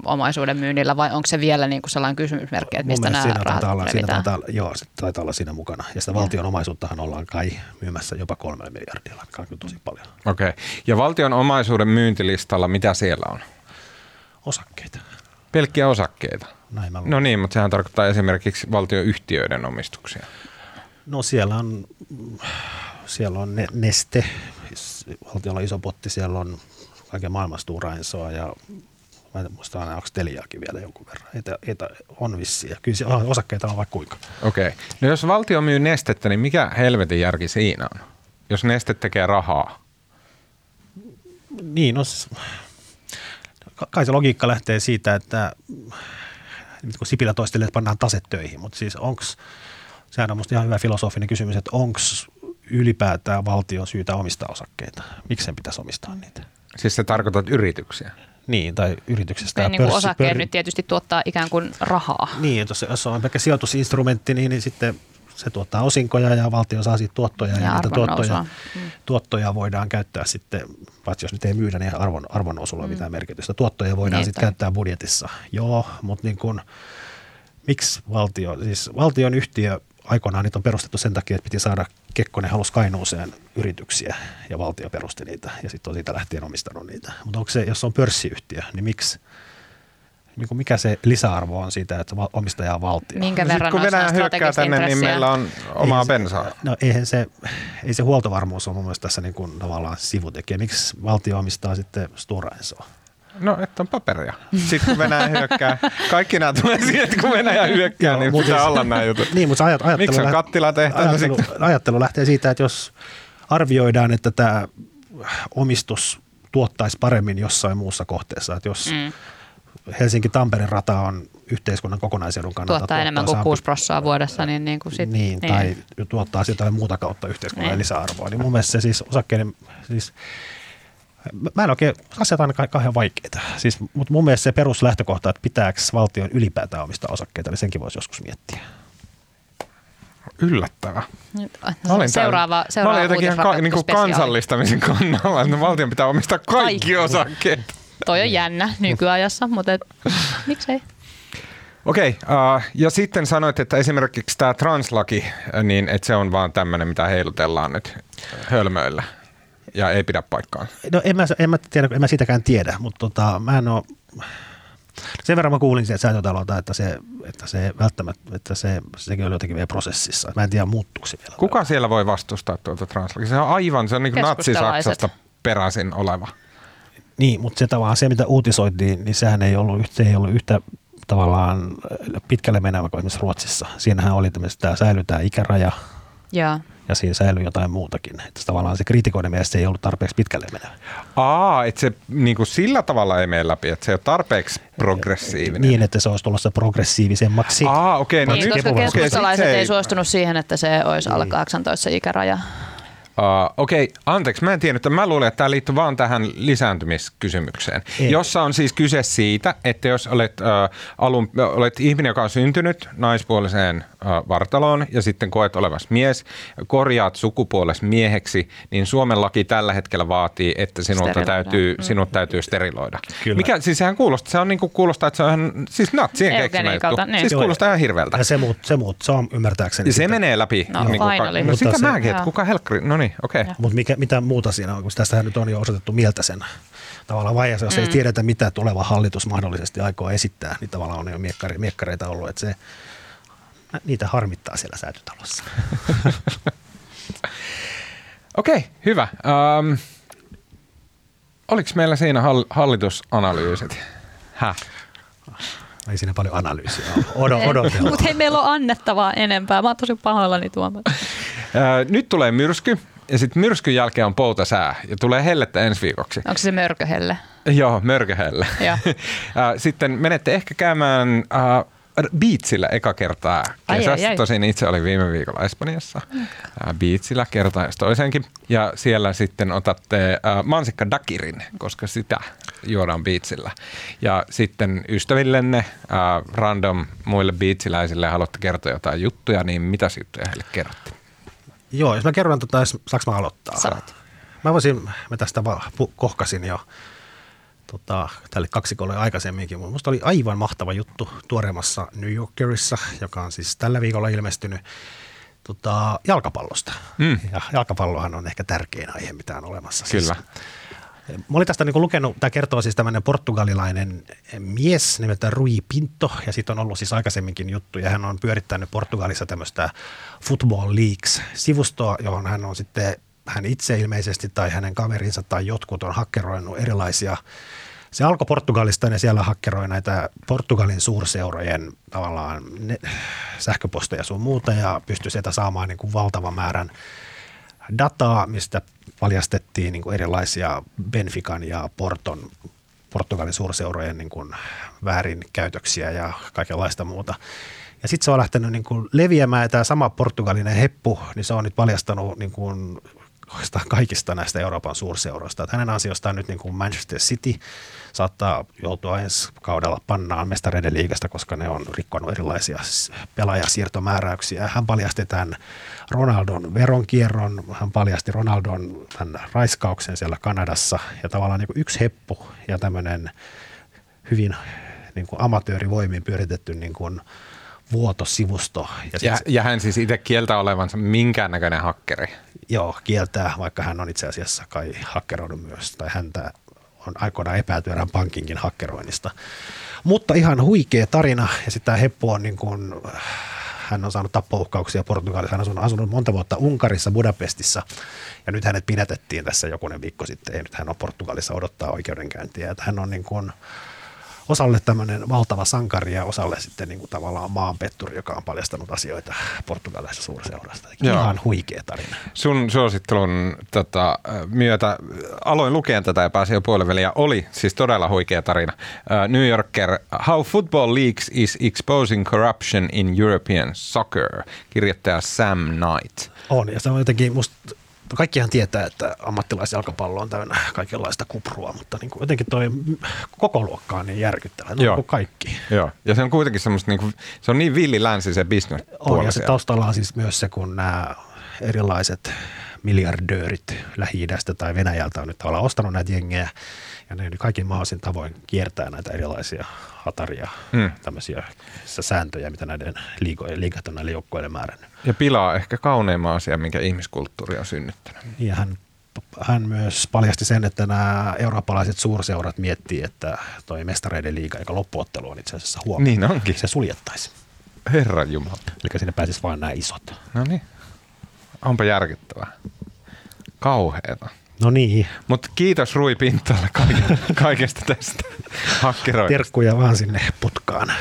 Speaker 3: omaisuuden myynnillä vai onko se vielä niin kuin sellainen kysymysmerkki, että mistä nämä
Speaker 2: siinä
Speaker 3: rahat
Speaker 2: olla, siinä taitaa, Joo, se taitaa olla siinä mukana. Ja sitä valtion omaisuuttahan ollaan kai myymässä jopa kolmelle miljardilla, mikä on tosi paljon.
Speaker 1: Okei. Okay. Ja valtion omaisuuden myyntilistalla, mitä siellä on?
Speaker 2: Osakkeita.
Speaker 1: Pelkkiä osakkeita?
Speaker 2: Näin mä
Speaker 1: no niin, mutta sehän tarkoittaa esimerkiksi valtioyhtiöiden omistuksia.
Speaker 2: No siellä on, siellä on Neste, valtiolla iso potti, siellä on kaiken maailman Stora ja mä en muista aina, onko Teliaakin vielä jonkun verran. Eitä, eitä on vissiä. Kyllä se, osakkeita on vaikka kuinka.
Speaker 1: Okei. Okay. No jos valtio myy nestettä, niin mikä helvetin järki siinä on? Jos neste tekee rahaa?
Speaker 2: Niin, no kai se logiikka lähtee siitä, että kun Sipilä toistelee, että pannaan taset töihin, mutta siis onko sehän on minusta ihan hyvä filosofinen kysymys, että onko ylipäätään valtion syytä omistaa osakkeita? Miksi sen pitäisi omistaa niitä?
Speaker 1: Siis se tarkoitat yrityksiä?
Speaker 2: Niin, tai yrityksestä.
Speaker 3: Niin, niin osakkeet pör... nyt tietysti tuottaa ikään kuin rahaa.
Speaker 2: Niin, jos, jos on pelkkä sijoitusinstrumentti, niin, niin sitten se tuottaa osinkoja ja valtio saa siitä tuottoja. Ja, ja niitä tuottoja, mm. tuottoja voidaan käyttää sitten, paitsi jos nyt ei myydä, niin arvon, arvonnousulla mm. mitään merkitystä. Tuottoja voidaan niin, sitten käyttää budjetissa. Joo, mutta niin kuin, miksi valtio, siis valtion yhtiö aikoinaan niitä on perustettu sen takia, että piti saada Kekkonen halusi Kainuuseen yrityksiä ja valtio perusti niitä ja sitten on siitä lähtien omistanut niitä. Mutta onko se, jos on pörssiyhtiö, niin miksi, niin kuin mikä se lisäarvo on siitä, että omistaja on valtio?
Speaker 3: Minkä no, verran
Speaker 1: kun Venäjä hyökkää tänne, niin meillä on omaa eihän bensaa.
Speaker 2: Se, no eihän se, ei se huoltovarmuus ole mun mielestä tässä niin kuin tavallaan sivutekijä. Miksi valtio omistaa sitten Stora Ensoa?
Speaker 1: No, että on paperia. Sitten kun Venäjä hyökkää, kaikki nämä tulee siihen, että kun Venäjä hyökkää, niin pitää siis, olla nämä jutut.
Speaker 2: Niin, mutta ajat, ajattelu,
Speaker 1: Miksi on kattila
Speaker 2: ajattelu, ajattelu lähtee siitä, että jos arvioidaan, että tämä omistus tuottaisi paremmin jossain muussa kohteessa, että jos mm. Helsinki-Tampereen rata on yhteiskunnan kokonaisedun kannalta.
Speaker 3: Tuottaa enemmän kuin 6 prossaa vuodessa. Niin, niin, kuin sit,
Speaker 2: niin, niin, tai tuottaa sitä muuta kautta yhteiskunnan niin. lisäarvoa. Niin mun mielestä se siis osakkeiden, siis Mä en oikein, asiat aina kauhean vaikeita. Siis, mutta mun mielestä se peruslähtökohta, että pitääkö valtion ylipäätään omistaa osakkeita, niin senkin voisi joskus miettiä.
Speaker 1: Yllättävä.
Speaker 3: Mä olin seuraava, seuraava
Speaker 1: mä olin jotenkin ka, niin kuin kansallistamisen kannalla, että valtion pitää omistaa kaikki, kaikki. osakkeet.
Speaker 3: Toi on jännä nykyajassa, mutta et, miksei?
Speaker 1: Okei, okay, uh, ja sitten sanoit, että esimerkiksi tämä translaki, niin että se on vaan tämmöinen, mitä heilutellaan nyt hölmöillä ja ei pidä paikkaan?
Speaker 2: No en mä, en mä, tiedä, en mä sitäkään tiedä, mutta tota, mä en ole, sen verran mä kuulin sieltä säätötalolta, että se, että se välttämättä, että se, sekin oli jotenkin vielä prosessissa. Mä en tiedä, muuttuuko se vielä.
Speaker 1: Kuka siellä voi vastustaa tuota translakia? Se on aivan, se on niin kuin natsi-Saksasta peräisin oleva.
Speaker 2: Niin, mutta se tavallaan se, mitä uutisoitiin, niin sehän ei ollut, yhtä, ei ollut yhtä tavallaan pitkälle menevä kuin esimerkiksi Ruotsissa. Siinähän oli tämmöistä, tämä säilytää ikäraja.
Speaker 3: Joo
Speaker 2: ja siinä säilyi jotain muutakin. Että tavallaan se kritikoiden mielestä se ei ollut tarpeeksi pitkälle menevä.
Speaker 1: Aa, että se niin kuin sillä tavalla ei mene läpi, että se ei ole tarpeeksi progressiivinen.
Speaker 2: Niin, että se olisi tulossa progressiivisemmaksi.
Speaker 1: Aa, okei. Okay,
Speaker 3: no niin, koska keskustalaiset ei suostunut siihen, että se olisi alle 18 niin. se ikäraja.
Speaker 1: Uh, Okei, okay, anteeksi, mä en tiennyt, että mä luulen, että tämä liittyy vaan tähän lisääntymiskysymykseen,
Speaker 2: Ei.
Speaker 1: jossa on siis kyse siitä, että jos olet, uh, alun, olet ihminen, joka on syntynyt naispuoliseen uh, vartaloon ja sitten koet olevas mies, korjaat sukupuoles mieheksi, niin Suomen laki tällä hetkellä vaatii, että sinulta täytyy,
Speaker 3: Mm.
Speaker 1: sinut täytyy steriloida.
Speaker 2: Kyllä.
Speaker 1: Mikä, siis sehän kuulostaa, se on niin kuin kuulostaa, että se on ihan, siis natsien keksimä juttu.
Speaker 3: Niin.
Speaker 1: Siis
Speaker 2: Joo,
Speaker 1: kuulostaa ihan hirveältä.
Speaker 2: Ja se muut, se muut, se on ymmärtääkseni.
Speaker 1: Ja se
Speaker 2: sitä.
Speaker 1: menee läpi.
Speaker 3: No,
Speaker 1: niin kuin, no sitä mäkin, että kuka helkkari, no niin, okei. Okay.
Speaker 2: Mutta mikä, mitä muuta siinä on, kun tästähän nyt on jo osoitettu mieltä sen tavallaan vaiheessa, jos mm. ei tiedetä, mitä tuleva hallitus mahdollisesti aikoo esittää, niin tavallaan on jo miekkari, miekkareita ollut, että se, niitä harmittaa siellä säätytalossa.
Speaker 1: Okei, hyvä. Um, oliko meillä siinä hall- hallitusanalyysit? Häh?
Speaker 2: Ei siinä paljon analyysiä ole. Odo, odotellaan.
Speaker 3: Mutta hei, meillä on annettavaa enempää. Mä oon tosi pahoillani Tuomas.
Speaker 1: Ö, nyt tulee myrsky ja sitten myrskyn jälkeen on poutasää ja tulee hellettä ensi viikoksi.
Speaker 3: Onko se mörköhelle?
Speaker 1: Joo, mörköhelle.
Speaker 3: Joo.
Speaker 1: Sitten menette ehkä käymään äh, Beatsillä eka kertaa
Speaker 3: Ai,
Speaker 1: kesässä.
Speaker 3: ai, ai.
Speaker 1: Tosin itse olin viime viikolla Espanjassa äh, Beatsillä kertaa jos toisenkin. Ja siellä sitten otatte äh, mansikka dakirin, koska sitä juodaan Beatsillä. Ja sitten ystävillenne, äh, random muille beatsiläisille haluatte kertoa jotain juttuja, niin mitä juttuja heille kerrotte?
Speaker 2: Joo, jos mä kerron, tota, saanko mä aloittaa?
Speaker 3: Saat.
Speaker 2: Mä voisin, mä tästä vaan pu- kohkasin jo tota, tälle kaksikolle aikaisemminkin, mutta musta oli aivan mahtava juttu tuoreemmassa New Yorkerissa, joka on siis tällä viikolla ilmestynyt tota, jalkapallosta.
Speaker 1: Mm.
Speaker 2: Ja jalkapallohan on ehkä tärkein aihe, mitä on olemassa.
Speaker 1: Kyllä.
Speaker 2: Siis, Mä olin tästä niin lukenut, tämä kertoo siis tämmöinen portugalilainen mies nimeltä Rui Pinto, ja siitä on ollut siis aikaisemminkin juttu, ja hän on pyörittänyt Portugalissa tämmöistä Football Leagues-sivustoa, johon hän on sitten, hän itse ilmeisesti tai hänen kaverinsa tai jotkut on hakkeroinut erilaisia. Se alkoi Portugalista ja siellä hakkeroi näitä Portugalin suurseurojen tavallaan ne, sähköposteja sun muuta ja pystyi sieltä saamaan niin kuin valtavan määrän dataa, mistä paljastettiin niin kuin erilaisia Benfican ja Porton, Portugalin suurseurojen niin kuin väärinkäytöksiä ja kaikenlaista muuta. Ja sitten se on lähtenyt niin kuin leviämään ja tämä sama portugalinen heppu, niin se on nyt paljastanut niin kuin oikeastaan kaikista näistä Euroopan suurseuroista. Että hänen ansiostaan nyt niin kuin Manchester City saattaa joutua ensi kaudella pannaan mestareiden liigasta, koska ne on rikkonut erilaisia pelaajasiirtomääräyksiä. Hän paljasti tämän Ronaldon veronkierron, hän paljasti Ronaldon tämän raiskauksen siellä Kanadassa ja tavallaan niin kuin yksi heppu ja tämmöinen hyvin niin kuin amatöörivoimin pyöritetty niin kuin vuotosivusto. Ja,
Speaker 1: Ja, ja hän siis itse kieltää olevansa minkäännäköinen hakkeri.
Speaker 2: Joo, kieltää, vaikka hän on itse asiassa kai hakkeroinut myös, tai häntä on aikoinaan epäilty erään pankinkin hakkeroinnista. Mutta ihan huikea tarina, ja sitten tämä Heppu on niin kuin, hän on saanut tappouhkauksia Portugalissa, hän on asunut- monta vuotta Unkarissa, Budapestissa, ja nyt hänet pidätettiin tässä jokunen viikko sitten, ja nyt hän on Portugalissa odottaa oikeudenkäyntiä, että hän on niin kuin, osalle tämmöinen valtava sankari ja osalle sitten niin kuin tavallaan maanpetturi, joka on paljastanut asioita portugalaisesta suurseurasta. Ihan huikea tarina.
Speaker 1: Sun suosittelun tota, myötä aloin lukea tätä ja pääsin jo puolelle ja oli siis todella huikea tarina. Uh, New Yorker, How Football Leagues is Exposing Corruption in European Soccer, kirjoittaja Sam Knight.
Speaker 2: On, ja se on jotenkin musta, kaikkihan tietää, että ammattilaisjalkapallo on täynnä kaikenlaista kuprua, mutta niin kuin jotenkin toi koko luokka on niin järkyttävä, no, kuin kaikki.
Speaker 1: Joo, ja se on kuitenkin semmoista, niinku, se on niin villi länsi se business
Speaker 2: On, ja se taustalla on siis myös se, kun nämä erilaiset miljardöörit Lähi-idästä tai Venäjältä on nyt tavallaan ostanut näitä jengejä, ja ne kaikin mahdollisin tavoin kiertää näitä erilaisia hataria,
Speaker 1: Mm.
Speaker 2: mm. tämmöisiä sääntöjä, mitä näiden liigojen, liigat on näille joukkoille määrännyt.
Speaker 1: Ja pilaa ehkä kauneimman asian, minkä ihmiskulttuuri on synnyttänyt.
Speaker 2: Ja hän, hän myös paljasti sen, että nämä eurooppalaiset suurseurat miettii, että toi mestareiden liiga, joka loppuottelu on itse asiassa huomenna,
Speaker 1: Niin onkin.
Speaker 2: se suljettaisiin.
Speaker 1: Herra Jumala.
Speaker 2: Eli sinne pääsisi vain nämä isot.
Speaker 1: No niin. Onpa järkyttävää. Kauheeta.
Speaker 2: No niin,
Speaker 1: Mutta kiitos Rui Pintalle kaikesta tästä hakkeroinnista.
Speaker 2: terkkuja vaan sinne putkaan.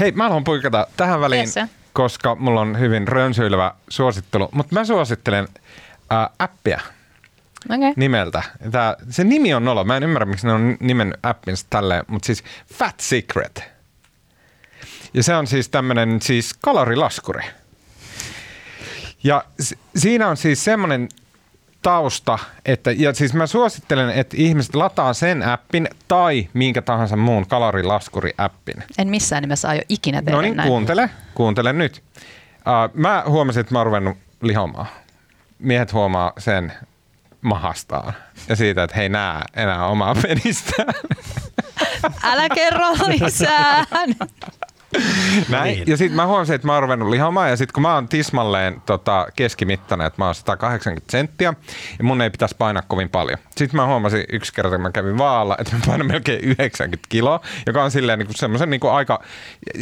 Speaker 1: Hei, mä haluan puikata tähän väliin,
Speaker 3: Yes, sir.
Speaker 1: koska mulla on hyvin rönsyilevä suosittelu. Mutta mä suosittelen äh, appia
Speaker 3: Okei. Okay.
Speaker 1: nimeltä. Tää, se nimi on nolo. Mä en ymmärrä, miksi ne on nimen appinsa tälleen, mutta siis Fat Secret. Ja se on siis tämmönen siis kalorilaskuri. Ja s- siinä on siis semmoinen tausta, että, ja siis mä suosittelen, että ihmiset lataa sen appin tai minkä tahansa muun kalorilaskuri-appin.
Speaker 3: En missään nimessä aio ikinä tehdä
Speaker 1: No niin,
Speaker 3: näin.
Speaker 1: kuuntele, kuuntele nyt. Uh, mä huomasin, että mä oon ruvennut lihomaan. Miehet huomaa sen mahastaan ja siitä, että he ei näe enää omaa penistään.
Speaker 3: Älä kerro lisää.
Speaker 1: Näin.
Speaker 2: niin.
Speaker 1: Ja sitten mä huomasin, että mä oon ruvennut lihomaan ja sitten kun mä oon tismalleen tota, keskimittainen, että mä oon 180 senttiä ja mun ei pitäisi painaa kovin paljon. Sitten mä huomasin yksi kerta, kun mä kävin vaalla, että mä painan melkein 90 kiloa, joka on silleen niin semmoisen niin aika,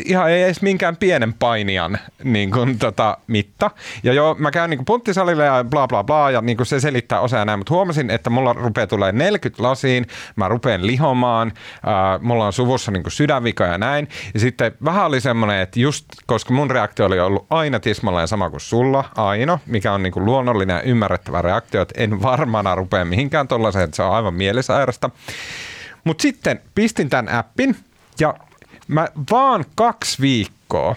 Speaker 1: ihan ei edes minkään pienen painijan niin kuin, tota, mitta. Ja joo, mä käyn niin kuin punttisalille ja bla bla bla ja niin kuin se selittää osa ja näin, mutta huomasin, että mulla rupeaa tulee 40 lasiin, mä rupean lihomaan, äh, mulla on suvussa niin kuin sydänvika ja näin. Ja sitten vähän oli semmoinen, että just koska mun reaktio oli ollut aina tismalleen sama kuin sulla, Aino, mikä on niin kuin luonnollinen ja ymmärrettävä reaktio, että en varmana rupea mihinkään tollaiseen, että se on aivan mielisairasta. Mutta sitten pistin tämän appin ja mä vaan kaksi viikkoa,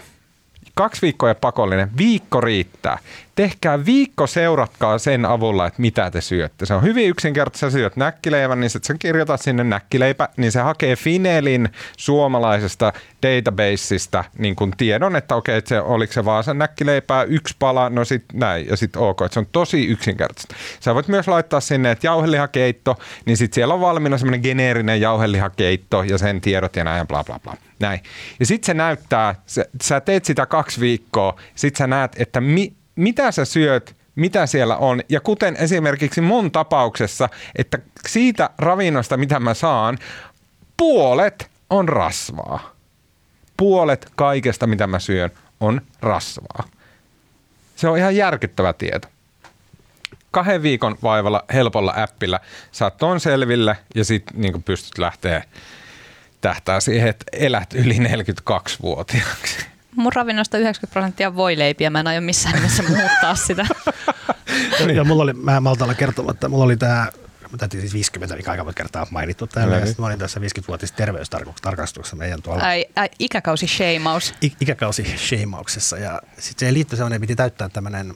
Speaker 1: kaksi viikkoa ja pakollinen, viikko riittää. Tehkää viikko, seuratkaa sen avulla, että mitä te syötte. Se on hyvin yksinkertaista, sä syöt näkkileivän, niin sitten sä kirjoitat sinne näkkileipä, niin se hakee Finelin suomalaisesta databaseista niin kun tiedon, että okei, että se, oliko se vaan sen näkkileipää, yksi pala, no sit näin, ja sitten ok, että se on tosi yksinkertaista. Sä voit myös laittaa sinne, että jauhelihakeitto, niin sitten siellä on valmiina semmoinen geneerinen jauhelihakeitto ja sen tiedot ja näin bla bla bla. Näin. Ja sitten se näyttää, sä, sä teet sitä kaksi viikkoa, sitten sä näet, että mi, mitä sä syöt, mitä siellä on. Ja kuten esimerkiksi mun tapauksessa, että siitä ravinnosta, mitä mä saan, puolet on rasvaa. Puolet kaikesta, mitä mä syön, on rasvaa. Se on ihan järkyttävä tieto. Kahden viikon vaivalla helpolla appilla saat ton selville ja sitten niin pystyt lähteä tähtää siihen, että elät yli 42-vuotiaaksi.
Speaker 3: Mun ravinnosta 90 prosenttia voileipiä. Mä en aio missään nimessä muuttaa sitä.
Speaker 2: Ja, ja mulla oli, mä en malta olla kertomatta, mulla oli tämä mä täytin siis 50, mikä aika monta kertaa mainittu täällä. Ja sitten mä olin tässä 50-vuotisessa terveystarkastuksessa meidän tuolla
Speaker 3: Ai, ai, ikäkausi shameaus.
Speaker 2: ik- ikäkausi shamauksessa. Ja sitten siihen liittyi sellainen, piti täyttää tämmöinen,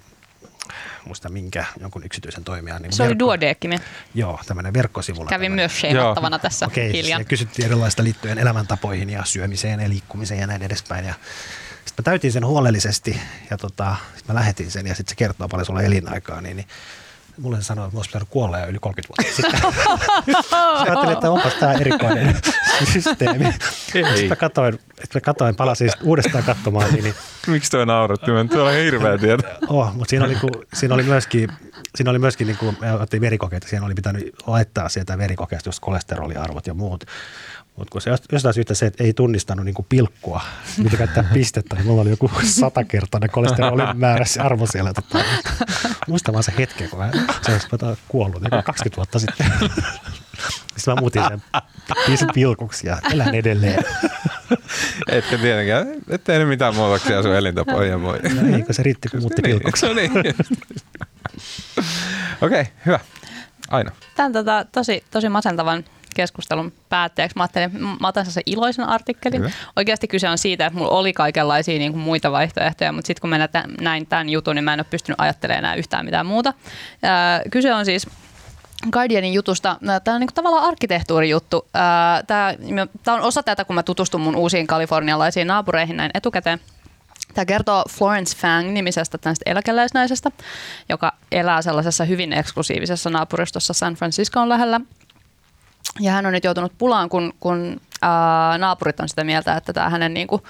Speaker 2: muista minkä, jonkun yksityisen toimijan. Niin
Speaker 3: Se oli duodeekimi.
Speaker 2: Joo, tämmöinen verkkosivulla.
Speaker 3: Kävin
Speaker 2: tämmönen-
Speaker 3: myös shameattavana tässä
Speaker 2: Okei,
Speaker 3: hiljan.
Speaker 2: ja kysyttiin erilaista liittyen elämäntapoihin ja syömiseen ja liikkumiseen ja näin edespäin. Ja sitten mä täytin sen huolellisesti ja tota, sit mä lähetin sen ja sitten se kertoo paljon sulla elinaikaa, niin, niin mulle se sanoi, että mä olisi pitänyt kuolla jo yli 30 vuotta sitten. Ajattelin, että onpas tämä erikoinen systeemi. Sitten mä katoin, että mä katoin, palasin uudestaan katsomaan, niin, niin
Speaker 1: Miksi toi nauratti? Tuo on hirveä tieto.
Speaker 2: Oh, mutta siinä oli, siinä oli myöskin, siinä oli myöskin niin kuin, me otettiin verikokeita, siinä oli pitänyt laittaa sieltä verikokeesta just kolesteroliarvot ja muut. Mutta kun se jost- jostain syystä se että ei tunnistanut niin kuin pilkkua, mitä käyttää pistettä, niin mulla oli joku satakertainen kolesterolin määrä se arvo siellä. Tota, muistan vaan se hetken, kun mä, se olisi tota kuollut joku 20 vuotta sitten. Sitten mä muutin sen pisin pilkuksi ja elän edelleen.
Speaker 1: Etkä tietenkään, et tehnyt mitään muutoksia sun elintapoihin ja voi.
Speaker 2: No ei, kun se riitti, kun muutti pilkuksi.
Speaker 1: No niin. Okei, okay, hyvä. Aina.
Speaker 3: Tämän tota, tosi, tosi masentavan keskustelun päätteeksi mä ajattelin, mä otan sen iloisen artikkelin.
Speaker 1: Kyllä.
Speaker 3: Oikeasti kyse on siitä, että mulla oli kaikenlaisia niin kuin muita vaihtoehtoja, mutta sitten kun mä näin tämän jutun, niin mä en ole pystynyt ajattelemaan enää yhtään mitään muuta. Ää, kyse on siis Guardianin jutusta. Tämä on niin tavallaan arkkitehtuurijuttu. Tämä on osa tätä, kun mä tutustun mun uusiin kalifornialaisiin naapureihin näin etukäteen. Tämä kertoo Florence Fang-nimisestä tästä eläkeläisnaisesta, joka elää sellaisessa hyvin eksklusiivisessa naapuristossa San Franciscon lähellä. Ja hän on nyt joutunut pulaan, kun, kun ää, naapurit on sitä mieltä, että tämä hänen niinku,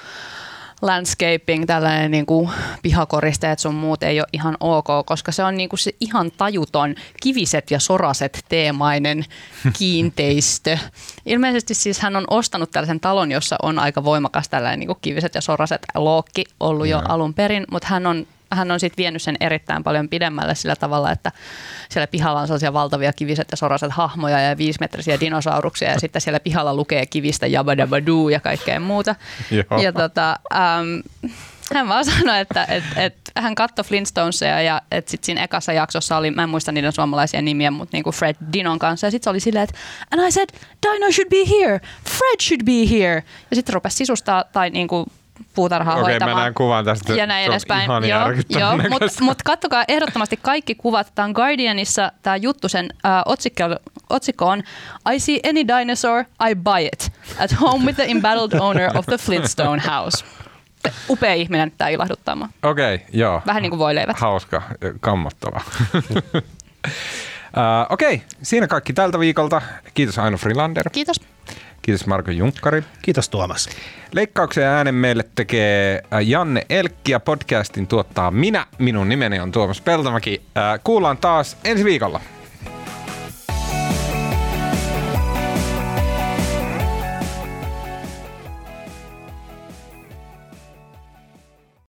Speaker 3: landscaping, tällainen niinku, pihakoristeet sun muut ei ole ihan ok, koska se on niinku se ihan tajuton kiviset ja soraset teemainen kiinteistö. Ilmeisesti siis hän on ostanut tällaisen talon, jossa on aika voimakas tällainen niinku kiviset ja soraset lookki ollut jo
Speaker 1: Joo.
Speaker 3: alun perin, mutta hän on hän on sitten vienyt sen erittäin paljon pidemmälle sillä tavalla, että siellä pihalla on sellaisia valtavia kiviset ja soraset hahmoja ja viisimetrisiä dinosauruksia ja sitten siellä pihalla lukee kivistä jabadabadoo ja kaikkea muuta.
Speaker 1: Joo.
Speaker 3: Ja tota, äm, hän vaan sanoi, että et, et, hän katsoi Flintstonesia ja että sitten siinä ekassa jaksossa oli, mä en muista niiden suomalaisia nimiä, mutta niinku Fred Dinon kanssa. Ja sitten se oli silleen, että and I said, Dino should be here, Fred should be here. Ja sitten rupesi sisustaa tai niinku puutarhaa
Speaker 1: Okei,
Speaker 3: hoitamaan.
Speaker 1: mä näen kuvan tästä.
Speaker 3: Ja näin edespäin. Joo, joo, mutta mut kattokaa ehdottomasti kaikki kuvat. Tämä on Guardianissa, tämä juttu sen äh, otsikko, otsikko on I see any dinosaur, I buy it. At home with the embattled owner of the Flintstone house. Upea ihminen, tämä ilahduttaa mua.
Speaker 1: Okei, joo.
Speaker 3: Vähän niin kuin voileivät.
Speaker 1: Hauska, kammottava. Uh, Okei, siinä kaikki tältä viikolta. Kiitos Aino Frilander.
Speaker 4: Kiitos.
Speaker 1: Kiitos Marko Junkkari.
Speaker 2: Kiitos Tuomas.
Speaker 1: Leikkauksen äänen meille tekee äh, Janne Elkki ja podcastin tuottaa minä. Minun nimeni on Tuomas Peltomäki. Äh, Kuullaan taas ensi viikolla.